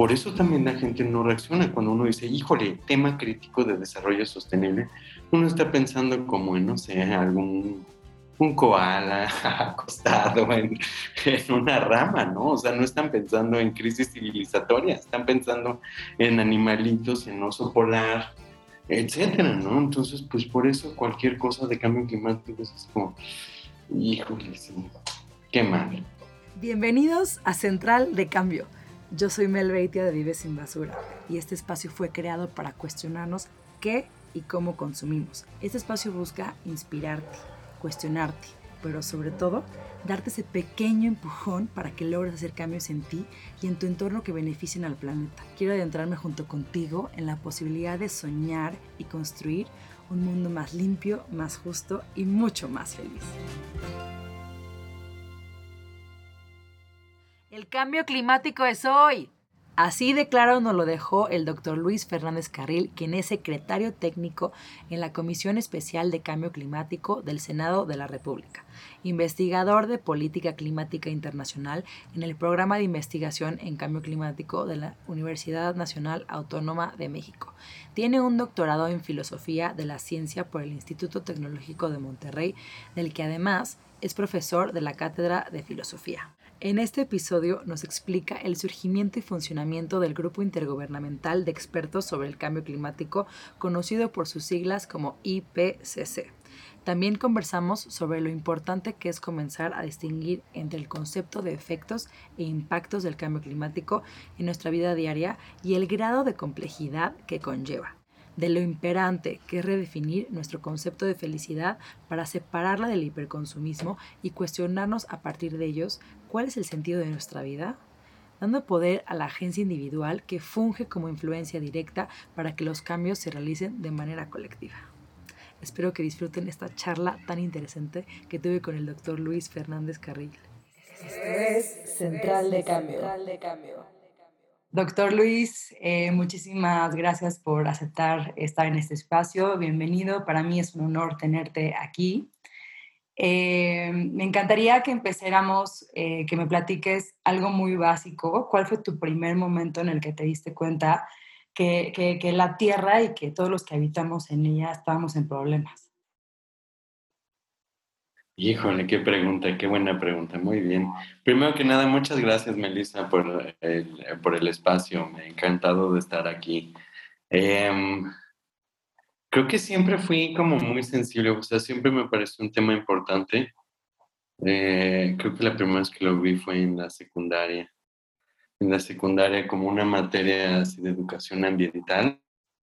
por eso también la gente no reacciona cuando uno dice, híjole, tema crítico de desarrollo sostenible. Uno está pensando como en, no sé, algún un koala acostado en, una rama, ¿no? O sea, no están pensando en crisis civilizatoria, están pensando en animalitos, en oso polar, etcétera, ¿no? Entonces, pues por eso cualquier cosa de cambio climático es como, híjole, qué mal. Bienvenidos a Central de Cambio. Yo soy Mel Beitia de Vive Sin Basura y este espacio fue creado para cuestionarnos qué y cómo consumimos. Este espacio busca inspirarte cuestionarte, pero sobre todo darte ese pequeño empujón para que logres hacer cambios en ti y en tu entorno que beneficien al planeta. Quiero adentrarme junto contigo en la posibilidad de soñar y construir un mundo más limpio, más justo y mucho más feliz. El cambio climático es hoy. Así de claro nos lo dejó el doctor Luis Fernández Carril, quien es secretario técnico en la Comisión Especial de Cambio Climático del Senado de la República, investigador de Política Climática Internacional en el Programa de Investigación en Cambio Climático de la Universidad Nacional Autónoma de México. Tiene un doctorado en Filosofía de la Ciencia por el Instituto Tecnológico de Monterrey, del que además es profesor de la Cátedra de Filosofía. En este episodio nos explica el surgimiento y funcionamiento del Grupo Intergubernamental de Expertos sobre el Cambio Climático, conocido por sus siglas como IPCC. También conversamos sobre lo importante que es comenzar a distinguir entre el concepto de efectos e impactos del cambio climático en nuestra vida diaria y el grado de complejidad que conlleva de lo imperante, que es redefinir nuestro concepto de felicidad para separarla del hiperconsumismo y cuestionarnos a partir de ellos cuál es el sentido de nuestra vida, dando poder a la agencia individual que funge como influencia directa para que los cambios se realicen de manera colectiva. Espero que disfruten esta charla tan interesante que tuve con el doctor Luis Fernández Carril. Esto es Central de Cambio. Doctor Luis, eh, muchísimas gracias por aceptar estar en este espacio. Bienvenido. Para mí es un honor tenerte aquí. Eh, me encantaría que empezáramos, eh, que me platiques algo muy básico. ¿Cuál fue tu primer momento en el que te diste cuenta que, que la Tierra y que todos los que habitamos en ella estábamos en problemas? Híjole, qué pregunta, qué buena pregunta. Muy bien. Primero que nada, muchas gracias, Melissa, por el, por el espacio. Me ha encantado de estar aquí. Em, creo que siempre fui como muy sensible, o sea, siempre me pareció un tema importante. Eh, creo que la primera vez que lo vi fue en la secundaria. En la secundaria, como una materia así de educación ambiental.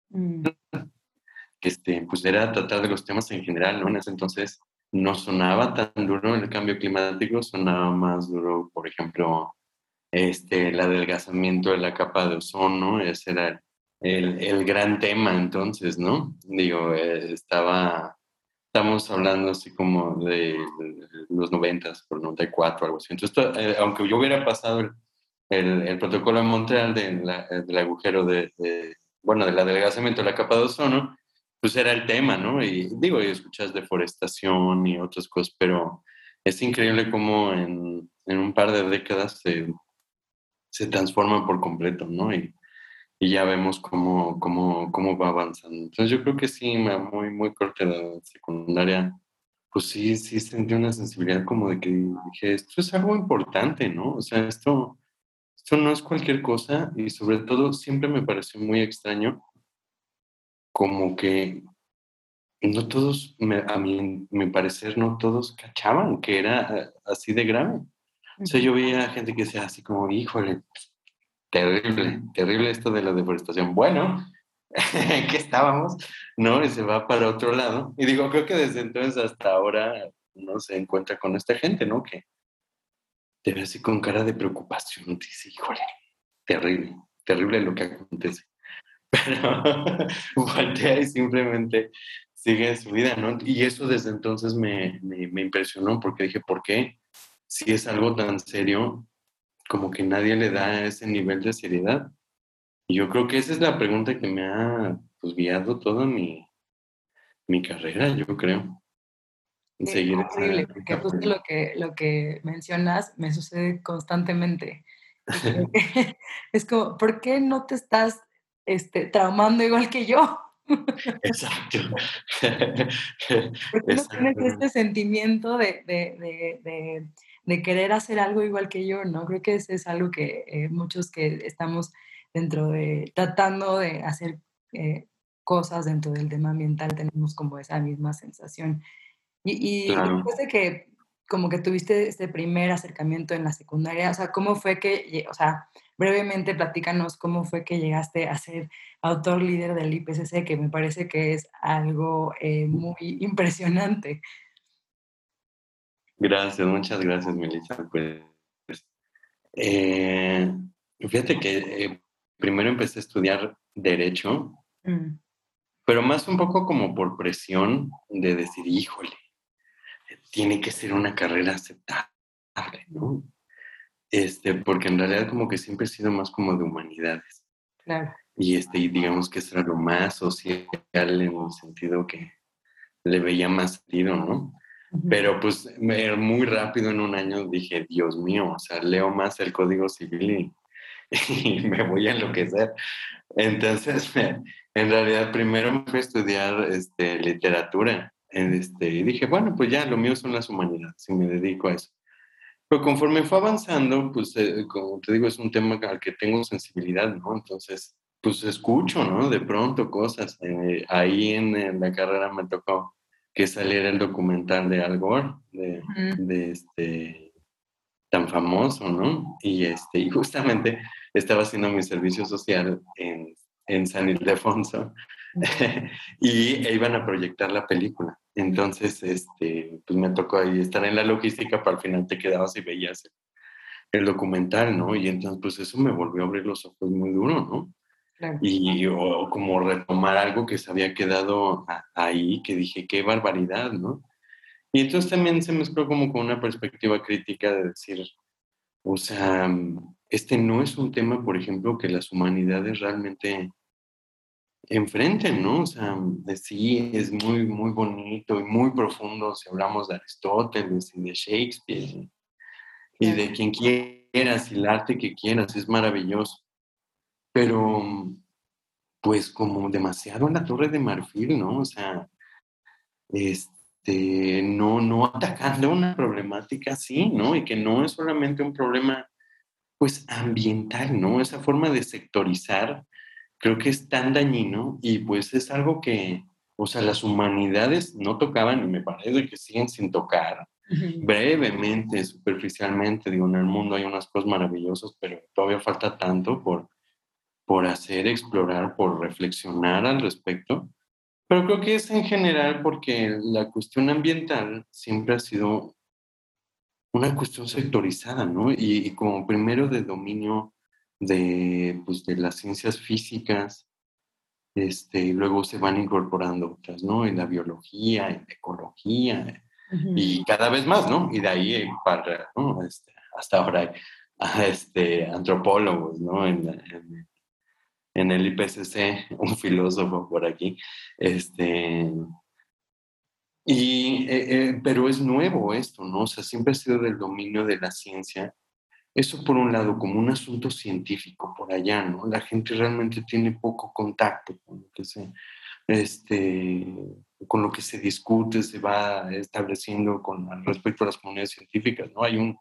Mm. Este, pues era tratar de los temas en general, ¿no? En ese entonces no sonaba tan duro el cambio climático, sonaba más duro, por ejemplo, este, el adelgazamiento de la capa de ozono, ese era el, gran tema entonces, ¿no? Digo, eh, estaba, estamos hablando así como de, los 90, por 94, algo así. Entonces, eh, aunque yo hubiera pasado el, protocolo de Montreal del agujero de, de, bueno, del adelgazamiento de la capa de ozono, pues era el tema, ¿no? Y digo, y escuchas deforestación y otras cosas, pero es increíble cómo en, un par de décadas se, se transforma por completo, ¿no? Y, ya vemos cómo, cómo, cómo, va avanzando. Entonces yo creo que sí, muy, muy corta la secundaria, pues sí, sí sentí una sensibilidad como de que dije, esto es algo importante, ¿no? O sea, esto, esto no es cualquier cosa y sobre todo siempre me pareció muy extraño como que no todos, a mi, mi, parecer, no todos cachaban que era eh, así de grave. O sea, yo veía gente que decía así como, híjole, terrible, terrible esto de la deforestación. Bueno, que estábamos, ¿no? Y se va para otro lado. Y digo, creo que desde entonces hasta ahora uno se encuentra con esta gente, ¿no? Que te ve así con cara de preocupación, dice, híjole, terrible, terrible lo que acontece pero voltea y simplemente sigue su vida, ¿no? Y eso desde entonces me, me, impresionó porque dije, ¿por qué? Si es algo tan serio, como que nadie le da ese nivel de seriedad. Y yo creo que esa es la pregunta que me ha pues, guiado toda mi, mi carrera, yo creo. seguir increíble, porque justo lo que, lo que mencionas me sucede constantemente. es como, ¿por qué no te estás este, traumando igual que yo? Exacto. ¿Por qué no tienes este sentimiento de, de, de, de, querer hacer algo igual que yo? ¿no? Creo que eso es algo que eh, muchos que estamos dentro de, tratando de hacer eh, cosas dentro del tema ambiental, tenemos como esa misma sensación. Y, y después de que como que tuviste este primer acercamiento en la secundaria, o sea, ¿cómo fue que, o sea, brevemente platícanos cómo fue que llegaste a ser autor líder del IPCC, que me parece que es algo eh, muy impresionante. Gracias, muchas gracias, Melissa. Pues, eh, fíjate que eh, primero empecé a estudiar Derecho, mm. pero más un poco como por presión de decir, híjole, tiene que ser una carrera aceptable, ¿no? Este, porque en realidad como que siempre he sido más como de humanidades. Claro. Y este, digamos que era lo más social en un sentido que le veía más sentido, ¿no? Pero pues muy rápido en un año dije, Dios mío, o sea, leo más el Código Civil y, me voy a enloquecer. Entonces, en realidad primero me fui a estudiar este, literatura este, y dije, bueno, pues ya, lo mío son las humanidades y me dedico a eso. Pero conforme fue avanzando, pues, eh, como te digo, es un tema al que tengo sensibilidad, ¿no? Entonces, pues escucho, ¿no? De pronto cosas. Eh, ahí en, la carrera me tocó que saliera el documental de Al Gore, de, de este, tan famoso, ¿no? Y, este, y justamente estaba haciendo mi servicio social en, en San Ildefonso y e iban a proyectar la película. Entonces, este, pues me tocó ahí estar en la logística, para al final te quedabas y veías el, documental, ¿no? Y entonces, pues eso me volvió a abrir los ojos muy duro, ¿no? Y o, como retomar algo que se había quedado ahí, que dije, qué barbaridad, ¿no? Y entonces también se mezcló como con una perspectiva crítica de decir, o sea, este no es un tema, por ejemplo, que las humanidades realmente enfrenten, ¿no? O sea, sí es muy, muy bonito y muy profundo si hablamos de Aristóteles y de Shakespeare y de quien quieras y el arte que quieras, es maravilloso. Pero, pues, como demasiado en la Torre de Marfil, ¿no? O sea, este, no, no atacando una problemática así, ¿no? Y que no es solamente un problema, pues, ambiental, ¿no? Esa forma de sectorizar creo que es tan dañino y pues es algo que, o sea, las humanidades no tocaban y me parece que siguen sin tocar. Brevemente, superficialmente, digo, en el mundo hay unas cosas maravillosas, pero todavía falta tanto por, por hacer, explorar, por reflexionar al respecto. Pero creo que es en general porque la cuestión ambiental siempre ha sido una cuestión sectorizada, ¿no? Y, y como primero de dominio de, pues, de las ciencias físicas, este, y luego se van incorporando otras, ¿no? En la biología, en la ecología, y cada vez más, ¿no? Y de ahí para, ¿no? Este, hasta ahora este, antropólogos, ¿no? En, en, el IPCC, un filósofo por aquí, este... Y, eh, eh, pero es nuevo esto, ¿no? O sea, siempre ha sido del dominio de la ciencia eso por un lado, como un asunto científico por allá, ¿no? La gente realmente tiene poco contacto con lo que se, este, con lo que se discute, se va estableciendo con respecto a las comunidades científicas, ¿no? Hay un,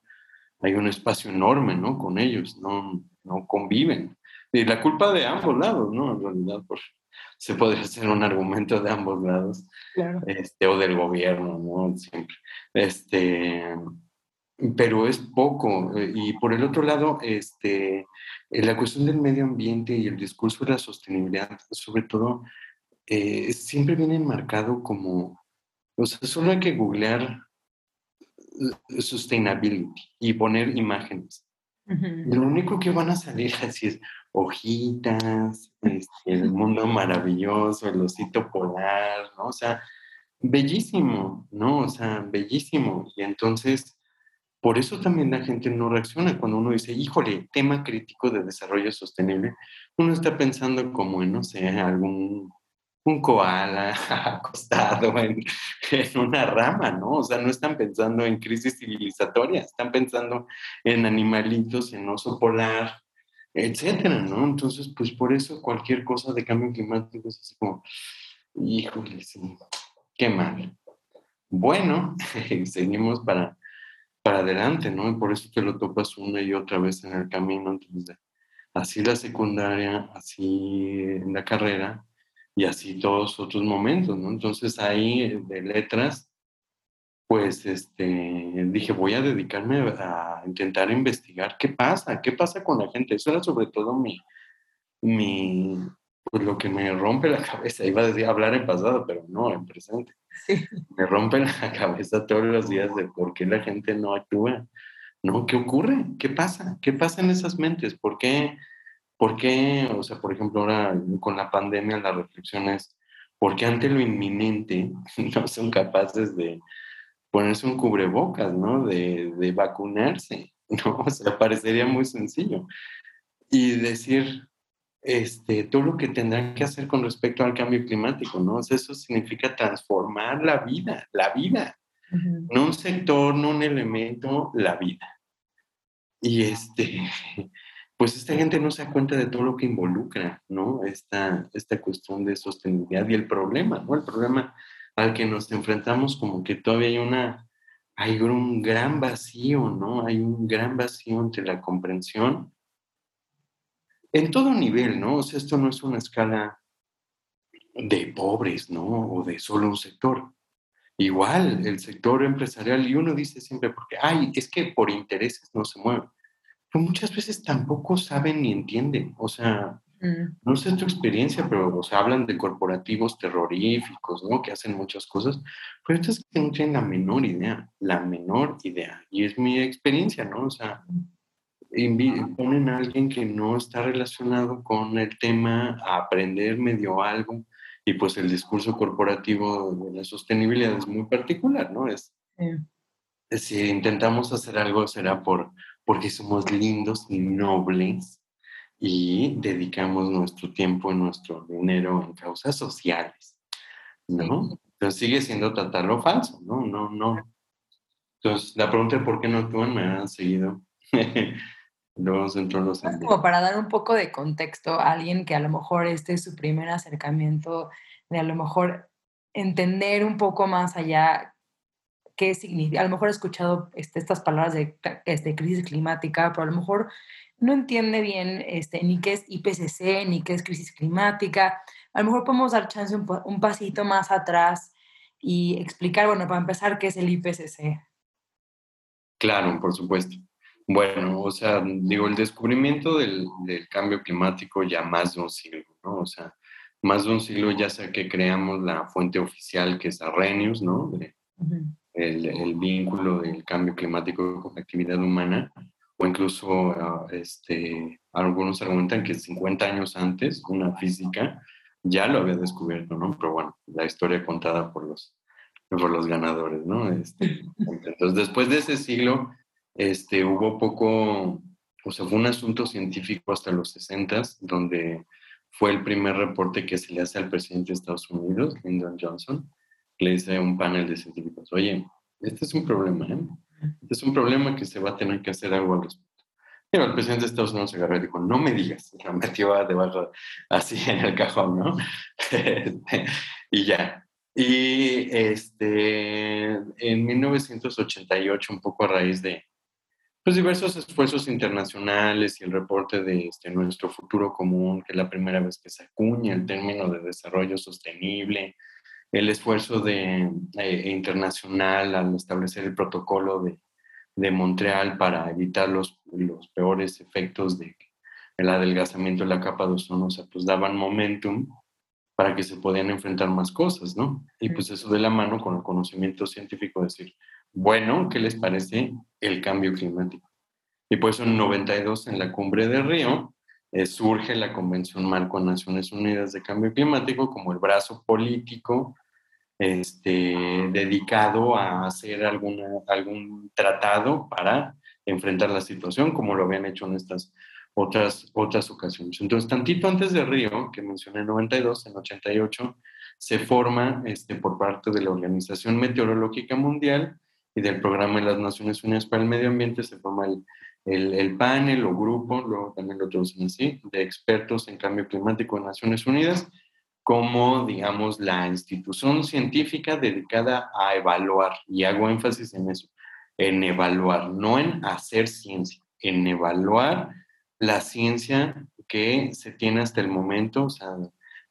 hay un espacio enorme, ¿no? Con ellos, no, no conviven. Y la culpa de ambos lados, ¿no? En realidad, pues, se podría hacer un argumento de ambos lados, claro. este, o del gobierno, ¿no? Siempre. Este, pero es poco. Eh, y por el otro lado, este, eh, la cuestión del medio ambiente y el discurso de la sostenibilidad, sobre todo, eh, siempre viene enmarcado como, o sea, solo hay que googlear sustainability y poner imágenes. Lo único que van a salir así es hojitas, este, el mundo maravilloso, el osito polar, ¿no? O sea, bellísimo, ¿no? O sea, bellísimo. Y entonces, por eso también la gente no reacciona cuando uno dice, híjole, tema crítico de desarrollo sostenible. Uno está pensando como en, no sé, algún un koala acostado en, una rama, ¿no? O sea, no están pensando en crisis civilizatoria, están pensando en animalitos, en oso polar, etcétera, ¿no? Entonces, pues por eso cualquier cosa de cambio climático es así como, híjole, sí, qué mal. Bueno, seguimos para, para adelante, ¿no? Y por eso te lo topas una y otra vez en el camino, entonces, así la secundaria, así la carrera, y así todos otros momentos, ¿no? Entonces ahí eh, de letras, pues este, dije, voy a dedicarme a intentar investigar qué pasa, qué pasa con la gente. Eso era sobre todo mi, mi pues lo que me rompe la cabeza. Iba a decir hablar en pasado, pero no, en presente. Me rompe la cabeza todos los días de por qué la gente no actúa. ¿No? ¿Qué ocurre? ¿Qué pasa? ¿Qué pasa en esas mentes? ¿Por qué? ¿Por qué, o sea, por ejemplo, ahora con la pandemia la reflexión es, ¿por qué ante lo inminente no son capaces de ponerse un cubrebocas, ¿no? De, de vacunarse, ¿no? O sea, parecería muy sencillo. Y decir, este, todo lo que tendrán que hacer con respecto al cambio climático, ¿no? O sea, eso significa transformar la vida, la vida. No un sector, no un elemento, la vida. Y este, pues esta gente no se da cuenta de todo lo que involucra, ¿no? Esta, esta cuestión de sostenibilidad y el problema, ¿no? El problema al que nos enfrentamos como que todavía hay una, hay un gran vacío, ¿no? Hay un gran vacío entre la comprensión en todo nivel, ¿no? O sea, esto no es una escala de pobres, ¿no? O de solo un sector. Igual, el sector empresarial, y uno dice siempre, porque, ay, es que por intereses no se mueve pues muchas veces tampoco saben ni entienden. O sea, mm. no sé tu experiencia, pero o sea, hablan de corporativos terroríficos, ¿no? Que hacen muchas cosas, pero estas que no tienen la menor idea, la menor idea. Y es mi experiencia, ¿no? O sea, ponen a alguien que no está relacionado con el tema a aprender medio algo y pues el discurso corporativo de la sostenibilidad es muy particular, ¿no? Es, Si intentamos hacer algo será por porque somos lindos y nobles y dedicamos nuestro tiempo y nuestro dinero en causas sociales, ¿no? Entonces sigue siendo tratarlo falso, ¿no? No, no. Entonces, la pregunta de por qué no actúan me han seguido. Luego entró los Como para dar un poco de contexto a alguien que a lo mejor este es su primer acercamiento, de a lo mejor entender un poco más allá qué significa, a lo mejor he escuchado este, estas palabras de este, crisis climática, pero a lo mejor no entiende bien este, ni qué es IPCC, ni qué es crisis climática. A lo mejor podemos dar chance un, un pasito más atrás y explicar, bueno, para empezar, qué es el IPCC. Claro, por supuesto. Bueno, o sea, digo, el descubrimiento del, del, cambio climático ya más de un siglo, ¿no? O sea, más de un siglo ya sea que creamos la fuente oficial que es Arrhenius, ¿no? De, el, vínculo del cambio climático con la actividad humana, o incluso ah, este, algunos argumentan que 50 años antes una física ya lo había descubierto, ¿no? Pero bueno, la historia contada por los, por los ganadores, ¿no? Este, entonces, después de ese siglo, este, hubo poco, o sea, fue un asunto científico hasta los 60, donde fue el primer reporte que se le hace al presidente de Estados Unidos, Lyndon Johnson, le dice a un panel de científicos, oye, este es un problema, ¿eh? Este es un problema que se va a tener que hacer algo al respecto. Pero el presidente de Estados Unidos se agarró y dijo, no me digas, la metió debajo, así en el cajón, ¿no? y ya. Y este, en 1988, un poco a raíz de pues, diversos esfuerzos internacionales y el reporte de este, nuestro futuro común, que es la primera vez que se acuña el término de desarrollo sostenible, el esfuerzo de, eh, internacional al establecer el protocolo de, de Montreal para evitar los, los peores efectos de el adelgazamiento de la capa de ozono, o sea, pues daban momentum para que se podían enfrentar más cosas, ¿no? Y pues eso de la mano con el conocimiento científico, decir, bueno, ¿qué les parece el cambio climático? Y por eso en 92, en la cumbre de Río, eh, surge la Convención Marco de Naciones Unidas de Cambio Climático como el brazo político este, dedicado a hacer alguna, algún tratado para enfrentar la situación como lo habían hecho en estas otras, otras ocasiones. Entonces, tantito antes de Río, que mencioné en 92, en 88, se forma este, por parte de la Organización Meteorológica Mundial y del Programa de las Naciones Unidas para el Medio Ambiente, se forma el, el, el panel o grupo, luego también lo traducen así, de expertos en cambio climático de Naciones Unidas, como, digamos, la institución científica dedicada a evaluar, y hago énfasis en eso, en evaluar, no en hacer ciencia, en evaluar la ciencia que se tiene hasta el momento, o sea,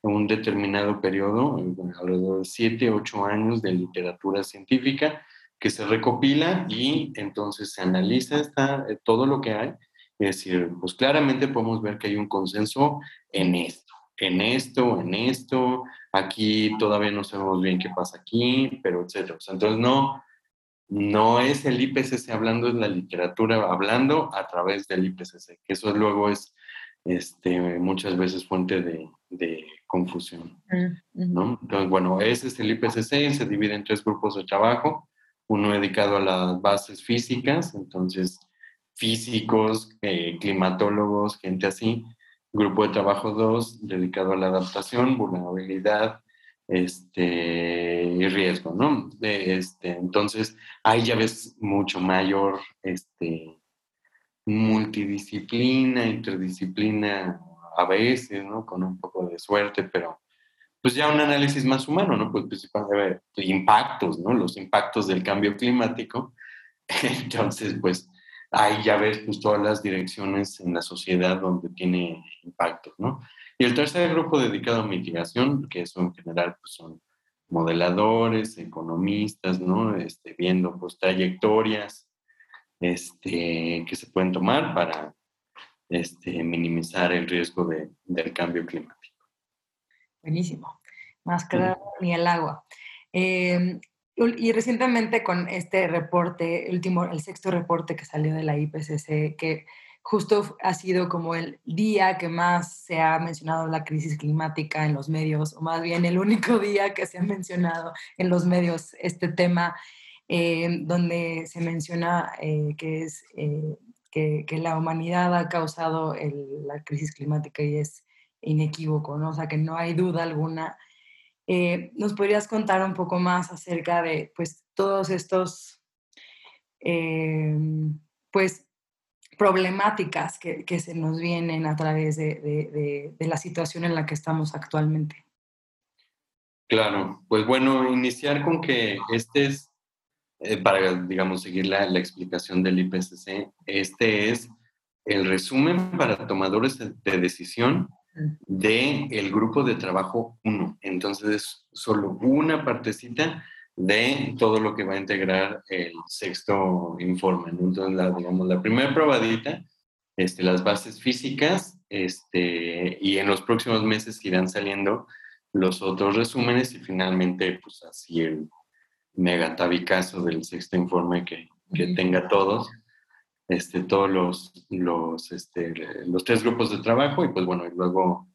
un determinado periodo, alrededor de siete, ocho años de literatura científica que se recopila y entonces se analiza esta, eh, todo lo que hay. Es decir, pues claramente podemos ver que hay un consenso en esto, en esto, en esto, aquí todavía no sabemos bien qué pasa aquí, pero etcétera. entonces no, no es el IPCC hablando, es la literatura hablando a través del IPCC, que eso luego es este, muchas veces fuente de, de confusión. Mm, ¿no? Entonces, bueno, ese es el IPCC, se divide en tres grupos de trabajo, uno dedicado a las bases físicas, entonces físicos, eh, climatólogos, gente así, grupo de trabajo 2 dedicado a la adaptación, vulnerabilidad, este, y riesgo, ¿no? Este, entonces, ahí ya ves mucho mayor este, multidisciplina, interdisciplina a veces, ¿no? Con un poco de suerte, pero pues ya un análisis más humano, ¿no? Pues principalmente impactos, ¿no? Los impactos del cambio climático. Entonces, pues ahí ya ves pues, todas las direcciones en la sociedad donde tiene impactos, ¿no? Y el tercer grupo dedicado a mitigación, que eso en general pues, son modeladores, economistas, ¿no? Este, viendo pues trayectorias este, que se pueden tomar para este, minimizar el riesgo de, del cambio climático. Buenísimo. Más claro ni el agua. Em, y recientemente con este reporte, el último, el sexto reporte que salió de la IPCC, que justo ha sido como el día que más se ha mencionado la crisis climática en los medios, o más bien el único día que se ha mencionado en los medios este tema, em, donde se menciona eh, que es eh, que, que, la humanidad ha causado la crisis climática y es inequívoco, ¿no? O sea, que no hay duda alguna. Eh, ¿Nos podrías contar un poco más acerca de, pues, todos estos, eh, pues, problemáticas que, que, se nos vienen a través de, de, la situación en la que estamos actualmente? Claro, pues bueno, iniciar con que este es, eh, para, digamos, seguir la, la explicación del IPCC, este es el resumen para tomadores de decisión de el grupo de trabajo 1. Entonces es solo una partecita de todo lo que va a integrar el sexto informe. Entonces, la, digamos, la primera probadita, este, las bases físicas, este, y en los próximos meses irán saliendo los otros resúmenes y finalmente, pues así el mega tabicazo del sexto informe que, que tenga todos este, todos los, los, este, los tres grupos de trabajo y pues bueno, y luego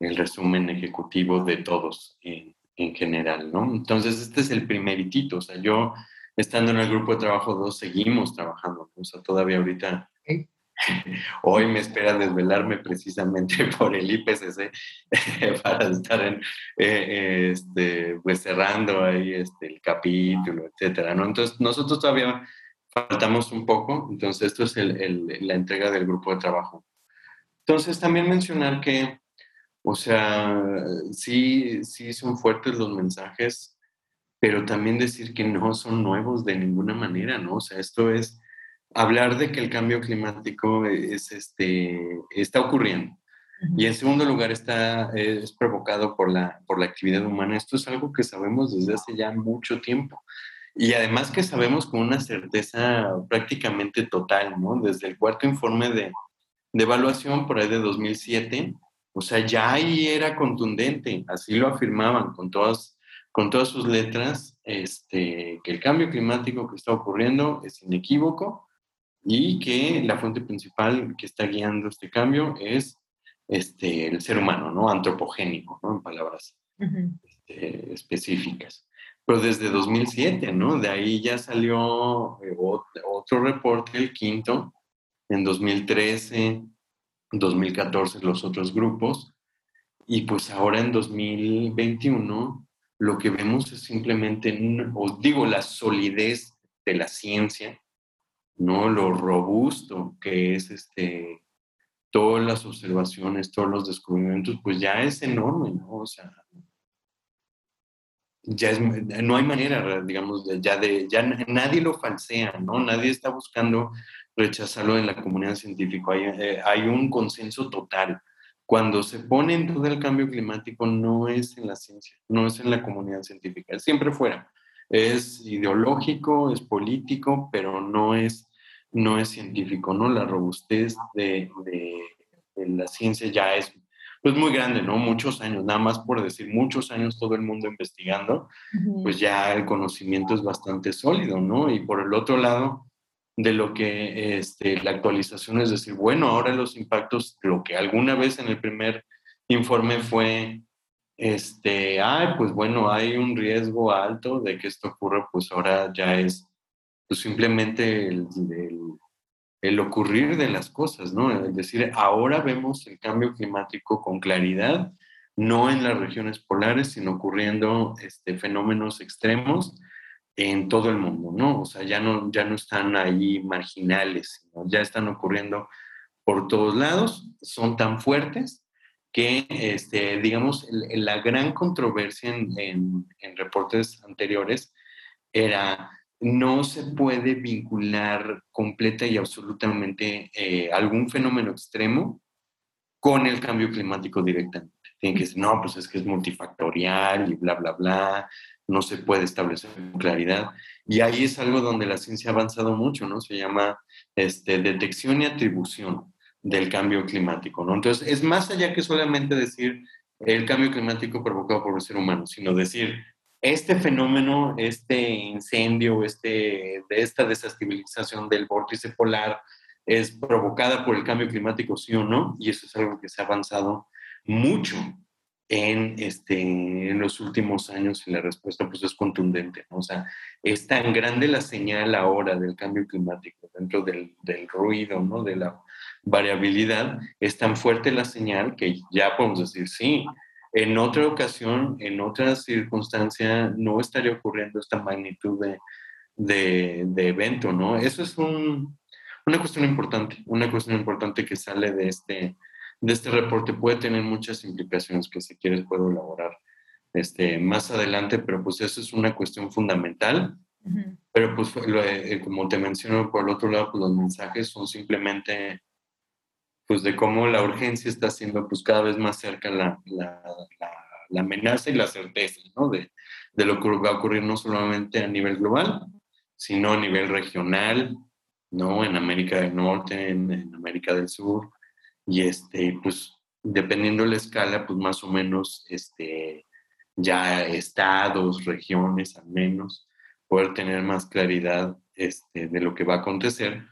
el resumen ejecutivo de todos en, en general, ¿no? Entonces, este es el primeritito, o sea, yo estando en el grupo de trabajo 2 seguimos trabajando, o sea, todavía ahorita, hoy me espera desvelarme precisamente por el IPCC para estar en, eh, este, pues cerrando ahí este, el capítulo, etcétera, ¿no? Entonces, nosotros todavía faltamos un poco, entonces esto es el, la entrega del grupo de trabajo. Entonces también mencionar que, o sea, sí, sí son fuertes los mensajes, pero también decir que no son nuevos de ninguna manera, ¿no? O sea, esto es hablar de que el cambio climático es, este, está ocurriendo. Y en segundo lugar está, es provocado por la, por la actividad humana. Esto es algo que sabemos desde hace ya mucho tiempo. Y además que sabemos con una certeza prácticamente total, ¿no? Desde el cuarto informe de, de evaluación por ahí de 2007, o sea, ya ahí era contundente, así lo afirmaban con todas, con todas sus letras, este, que el cambio climático que está ocurriendo es inequívoco y que la fuente principal que está guiando este cambio es este, el ser humano, ¿no? Antropogénico, ¿no? En palabras este, específicas. Pero desde 2007, ¿no? De ahí ya salió eh, otro reporte, el quinto, en 2013, 2014 los otros grupos, y pues ahora en 2021 lo que vemos es simplemente, os digo, la solidez de la ciencia, ¿no? Lo robusto que es este, todas las observaciones, todos los descubrimientos, pues ya es enorme, ¿no? O sea, ya es, no hay manera, digamos, ya de, ya nadie lo falsea, ¿no? Nadie está buscando rechazarlo en la comunidad científica. Hay, eh, hay un consenso total. Cuando se pone en duda el cambio climático, no es en la ciencia, no es en la comunidad científica, siempre fuera. Es ideológico, es político, pero no es, no es científico, ¿no? La robustez de, de, de la ciencia ya es pues muy grande, ¿no? Muchos años, nada más por decir muchos años todo el mundo investigando, pues ya el conocimiento es bastante sólido, ¿no? Y por el otro lado, de lo que este, la actualización es decir, bueno, ahora los impactos, lo que alguna vez en el primer informe fue, este, ay, pues bueno, hay un riesgo alto de que esto ocurra, pues ahora ya es pues simplemente el, el ocurrir de las cosas, ¿no? Es decir, ahora vemos el cambio climático con claridad, no en las regiones polares, sino ocurriendo este, fenómenos extremos en todo el mundo, ¿no? O sea, ya no, ya no están ahí marginales, ya están ocurriendo por todos lados, son tan fuertes que, este, digamos, la gran controversia en reportes anteriores era no se puede vincular completa y absolutamente eh, algún fenómeno extremo con el cambio climático directamente. Tienen que decir, no, pues es que es multifactorial y bla, bla, bla, no se puede establecer con claridad. Y ahí es algo donde la ciencia ha avanzado mucho, ¿no? Se llama este, detección y atribución del cambio climático, ¿no? Entonces, es más allá que solamente decir el cambio climático provocado por el ser humano, sino decir este fenómeno, este incendio, este, de esta desestabilización del vórtice polar es provocada por el cambio climático, sí o no, y eso es algo que se ha avanzado mucho en, este, en los últimos años y la respuesta pues es contundente, ¿no? O sea, es tan grande la señal ahora del cambio climático dentro del, del ruido, ¿no? De la variabilidad, es tan fuerte la señal que ya podemos decir, sí, en otra ocasión, en otra circunstancia, no estaría ocurriendo esta magnitud de, de, evento, ¿no? Eso es una cuestión importante, una cuestión importante que sale de este, de este reporte. Puede tener muchas implicaciones que si quieres puedo elaborar este, más adelante, pero pues eso es una cuestión fundamental. Pero pues eh, como te menciono por el otro lado, pues los mensajes son simplemente pues de cómo la urgencia está siendo pues cada vez más cerca la, la, amenaza y la certeza, ¿no? De, de, lo que va a ocurrir no solamente a nivel global, sino a nivel regional, ¿no? En América del Norte, en, América del Sur, y este, pues dependiendo de la escala, pues más o menos, este, ya estados, regiones al menos, poder tener más claridad este, de lo que va a acontecer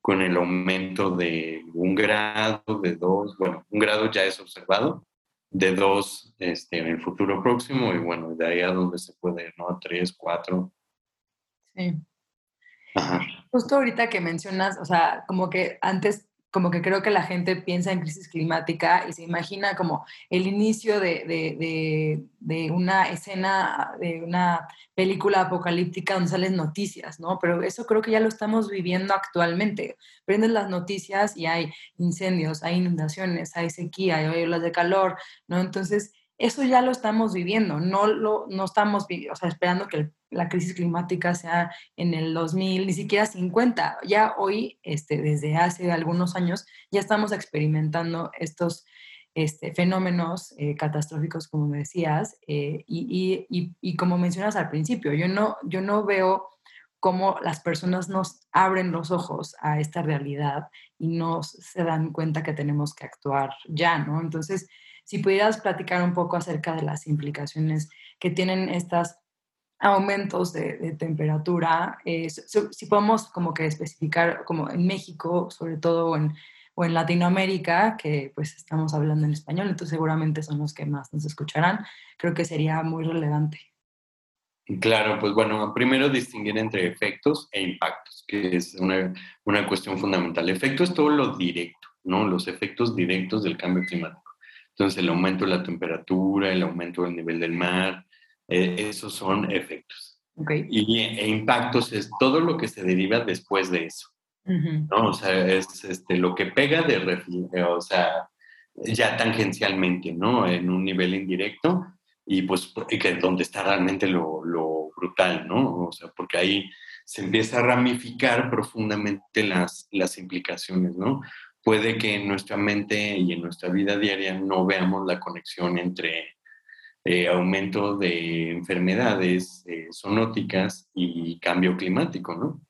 con el aumento de un grado, de dos, bueno, un grado ya es observado, de dos este, en el futuro próximo y bueno, de ahí a donde se puede, ¿no? Tres, cuatro. Sí. Ajá. Justo ahorita que mencionas, o sea, como que antes como que creo que la gente piensa en crisis climática y se imagina como el inicio de, de, de, una escena, de una película apocalíptica donde salen noticias, ¿no? Pero eso creo que ya lo estamos viviendo actualmente. Prenden las noticias y hay incendios, hay inundaciones, hay sequía, hay olas de calor, ¿no? Entonces, eso ya lo estamos viviendo, no, lo, no estamos o sea, esperando que la crisis climática sea en el 2000, ni siquiera 50. Ya hoy, este, desde hace algunos años, ya estamos experimentando estos este, fenómenos eh, catastróficos, como decías, eh, y, y, y, como mencionas al principio, yo no, yo no veo cómo las personas nos abren los ojos a esta realidad y no se dan cuenta que tenemos que actuar ya, ¿no? Entonces, si pudieras platicar un poco acerca de las implicaciones que tienen estos aumentos de, temperatura, eh, si podemos como que especificar como en México, sobre todo o en Latinoamérica, que pues estamos hablando en español, entonces seguramente son los que más nos escucharán, creo que sería muy relevante. Claro, pues bueno, primero distinguir entre efectos e impactos, que es una, una cuestión fundamental. Efecto es todo lo directo, ¿no? Los efectos directos del cambio climático. Entonces, el aumento de la temperatura, el aumento del nivel del mar, eh, esos son efectos. Y e impactos es todo lo que se deriva después de eso. ¿no? O sea, es este, lo que pega de, eh, o sea, ya tangencialmente, ¿no? En un nivel indirecto y pues que donde está realmente lo, lo, brutal, ¿no? O sea, porque ahí se empieza a ramificar profundamente las, las implicaciones, ¿no? Puede que en nuestra mente y en nuestra vida diaria no veamos la conexión entre eh, aumento de enfermedades eh, zoonóticas y cambio climático, ¿no?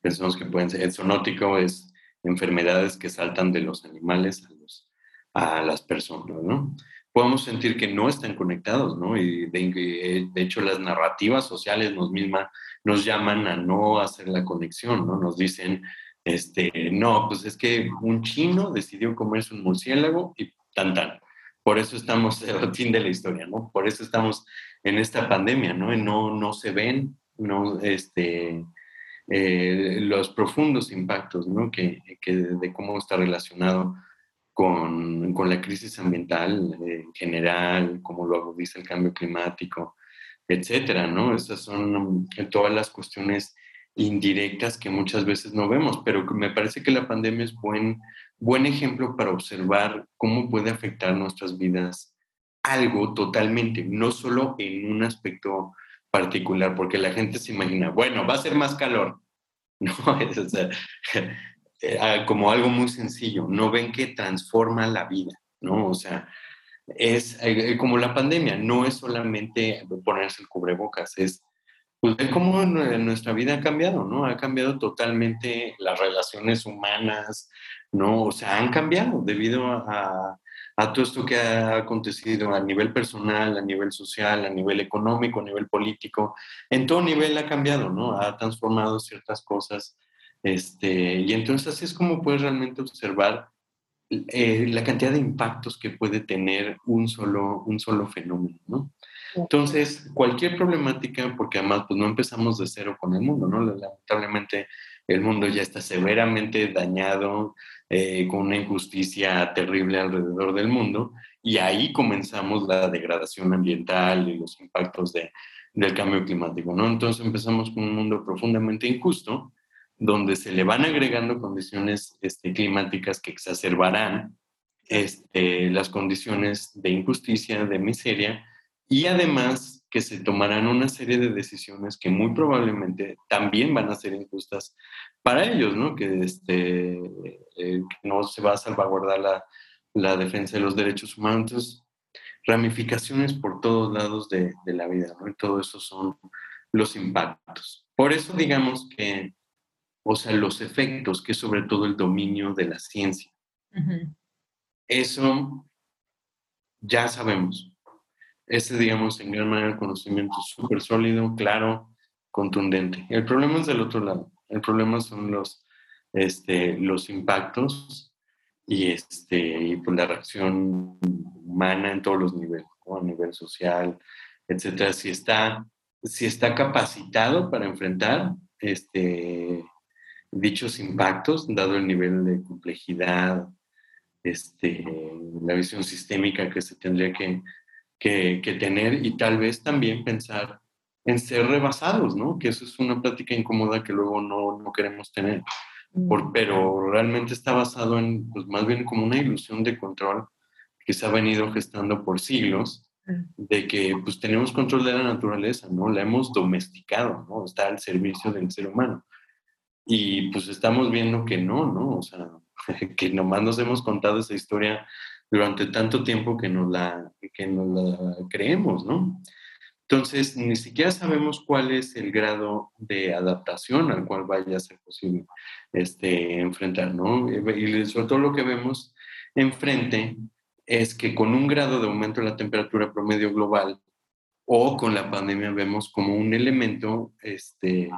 Pensamos que pueden ser, el zoonótico es enfermedades que saltan de los animales a, los, a las personas, ¿no? Podemos sentir que no están conectados, ¿no? Y de, de hecho las narrativas sociales nos mismas nos llaman a no hacer la conexión, ¿no? Nos dicen, este, no, pues es que un chino decidió comerse un murciélago y tan tan por eso estamos, el fin de la historia, ¿no? Por eso estamos en esta pandemia, ¿no? No, no se ven, ¿no? Este, eh, los profundos impactos, ¿no? Que, que, de cómo está relacionado con, con la crisis ambiental en general, como lo dice el cambio climático, etcétera, ¿no? Esas son todas las cuestiones indirectas que muchas veces no vemos, pero me parece que la pandemia es buen, buen ejemplo para observar cómo puede afectar nuestras vidas algo totalmente, no solo en un aspecto particular, porque la gente se imagina, bueno, va a ser más calor. No, es eh, ah, como algo muy sencillo, no ven que transforma la vida, ¿no? O sea, es eh, como la pandemia, no es solamente ponerse el cubrebocas, es pues ve cómo nuestra vida ha cambiado, ¿no? Ha cambiado totalmente las relaciones humanas, ¿no? O sea, han cambiado debido a, a, todo esto que ha acontecido a nivel personal, a nivel social, a nivel económico, a nivel político. En todo nivel ha cambiado, ¿no? Ha transformado ciertas cosas. Este, y entonces así es como puedes realmente observar eh, la cantidad de impactos que puede tener un solo, un solo fenómeno, ¿no? Entonces, cualquier problemática, porque además pues no empezamos de cero con el mundo, ¿no? Lamentablemente el mundo ya está severamente dañado, eh, con una injusticia terrible alrededor del mundo, y ahí comenzamos la degradación ambiental y los impactos de, del cambio climático, ¿no? Entonces empezamos con un mundo profundamente injusto, donde se le van agregando condiciones este, climáticas que exacerbarán este, las condiciones de injusticia, de miseria, y además que se tomarán una serie de decisiones que muy probablemente también van a ser injustas para ellos, ¿no? Que, este, eh, no se va a salvaguardar la, la, defensa de los derechos humanos. Entonces, ramificaciones por todos lados de, de la vida, ¿no? Y todo eso son los impactos. Por eso digamos que, o sea, los efectos, que es sobre todo el dominio de la ciencia. Eso ya sabemos, ese, digamos, en gran manera conocimiento súper sólido, claro, contundente. El problema es del otro lado. El problema son los, este, los impactos y, este, y pues, la reacción humana en todos los niveles, a nivel social, etcétera. Si está, si está capacitado para enfrentar este, dichos impactos, dado el nivel de complejidad, este, la visión sistémica que se tendría que que, tener y tal vez también pensar en ser rebasados, ¿no? Que eso es una práctica incómoda que luego no, no queremos tener. Por, mm. pero realmente está basado en, pues más bien como una ilusión de control que se ha venido gestando por siglos, mm. de que pues tenemos control de la naturaleza, ¿no? La hemos domesticado, ¿no? Está al servicio del ser humano. Y pues estamos viendo que no, ¿no? O sea, que nomás nos hemos contado esa historia durante tanto tiempo que nos la, que nos la creemos, ¿no? Entonces, ni siquiera sabemos cuál es el grado de adaptación al cual vaya a ser posible este, enfrentar, ¿no? Y sobre todo lo que vemos enfrente es que con un grado de aumento de la temperatura promedio global o con la pandemia vemos como un elemento este,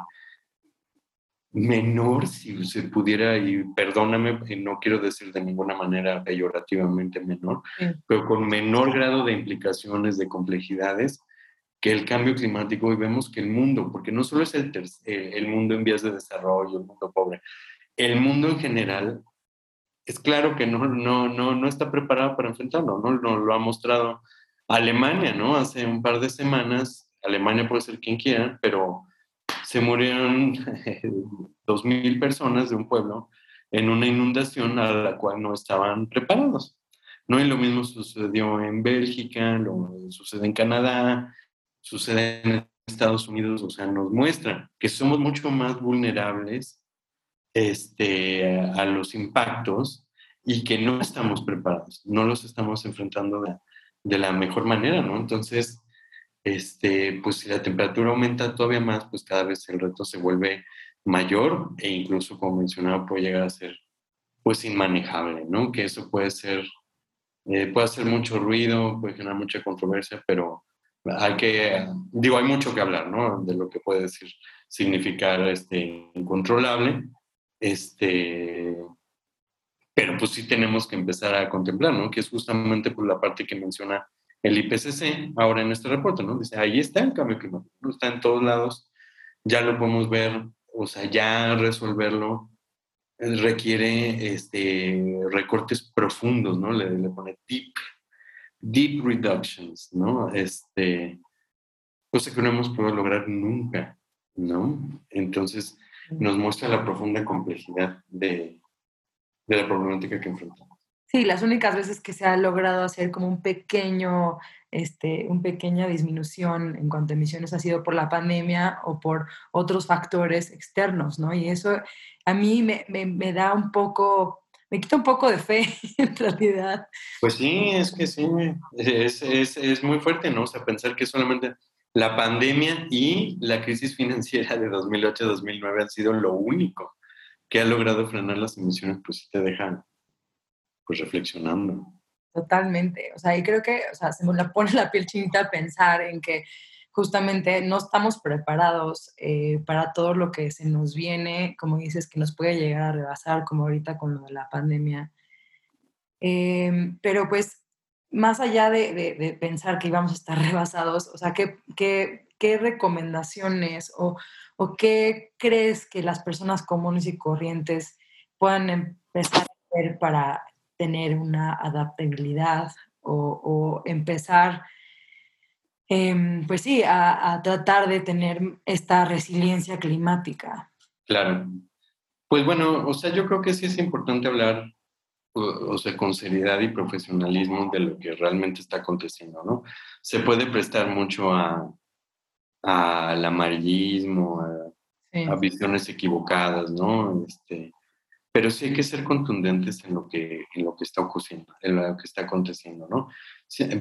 menor, si se pudiera, y perdóname, no quiero decir de ninguna manera peyorativamente menor, pero con menor grado de implicaciones, de complejidades, que el cambio climático y vemos que el mundo, porque no solo es el, el mundo en vías de desarrollo, el mundo pobre, el mundo en general es claro que no, no, no, no está preparado para enfrentarlo, ¿no? Nos lo ha mostrado Alemania, ¿no? Hace un par de semanas, Alemania puede ser quien quiera, pero se murieron dos mil personas de un pueblo en una inundación a la cual no estaban preparados. ¿no? Y lo mismo sucedió en Bélgica, lo sucede en Canadá, sucede en Estados Unidos, o sea, nos muestra que somos mucho más vulnerables este, a los impactos y que no estamos preparados, no los estamos enfrentando de, la mejor manera, ¿no? Entonces, este, pues si la temperatura aumenta todavía más, pues cada vez el reto se vuelve mayor e incluso, como mencionaba, puede llegar a ser pues inmanejable, ¿no? Que eso puede ser, eh, puede hacer mucho ruido, puede generar mucha controversia, pero hay que, digo, hay mucho que hablar, ¿no? De lo que puede decir, significar este, incontrolable, este, pero pues sí tenemos que empezar a contemplar, ¿no? Que es justamente por la parte que menciona el IPCC ahora en este reporte, ¿no? Dice, ahí está el cambio climático, está en todos lados, ya lo podemos ver, o sea, ya resolverlo eh, requiere este, recortes profundos, ¿no? Le, pone deep, deep reductions, ¿no? Este, cosa que no hemos podido lograr nunca, ¿no? Entonces, nos muestra la profunda complejidad de la problemática que enfrentamos. Sí, las únicas veces que se ha logrado hacer como un pequeño, este, una pequeña disminución en cuanto a emisiones ha sido por la pandemia o por otros factores externos, ¿no? Y eso a mí me, me, me da un poco, me quita un poco de fe en realidad. Pues sí, es que sí, es, es, es muy fuerte, ¿no? O sea, pensar que solamente la pandemia y la crisis financiera de 2008-2009 han sido lo único que ha logrado frenar las emisiones, pues sí te dejan pues reflexionando. Totalmente, o sea, y creo que, o sea, se me pone la piel chinita pensar en que justamente no estamos preparados eh, para todo lo que se nos viene, como dices, que nos puede llegar a rebasar, como ahorita con lo de la pandemia. Em, pero pues, más allá de, de, pensar que íbamos a estar rebasados, o sea, ¿qué, qué, qué recomendaciones o, o qué crees que las personas comunes y corrientes puedan empezar a hacer para tener una adaptabilidad o, empezar, em, pues sí, a, tratar de tener esta resiliencia climática. Claro. Pues bueno, o sea, yo creo que sí es importante hablar, o, sea, con seriedad y profesionalismo de lo que realmente está aconteciendo, ¿no? Se puede prestar mucho a, al amarillismo, a, a visiones equivocadas, ¿no? Este, pero sí hay que ser contundentes en lo que, en lo que está ocurriendo, en lo que está aconteciendo, ¿no?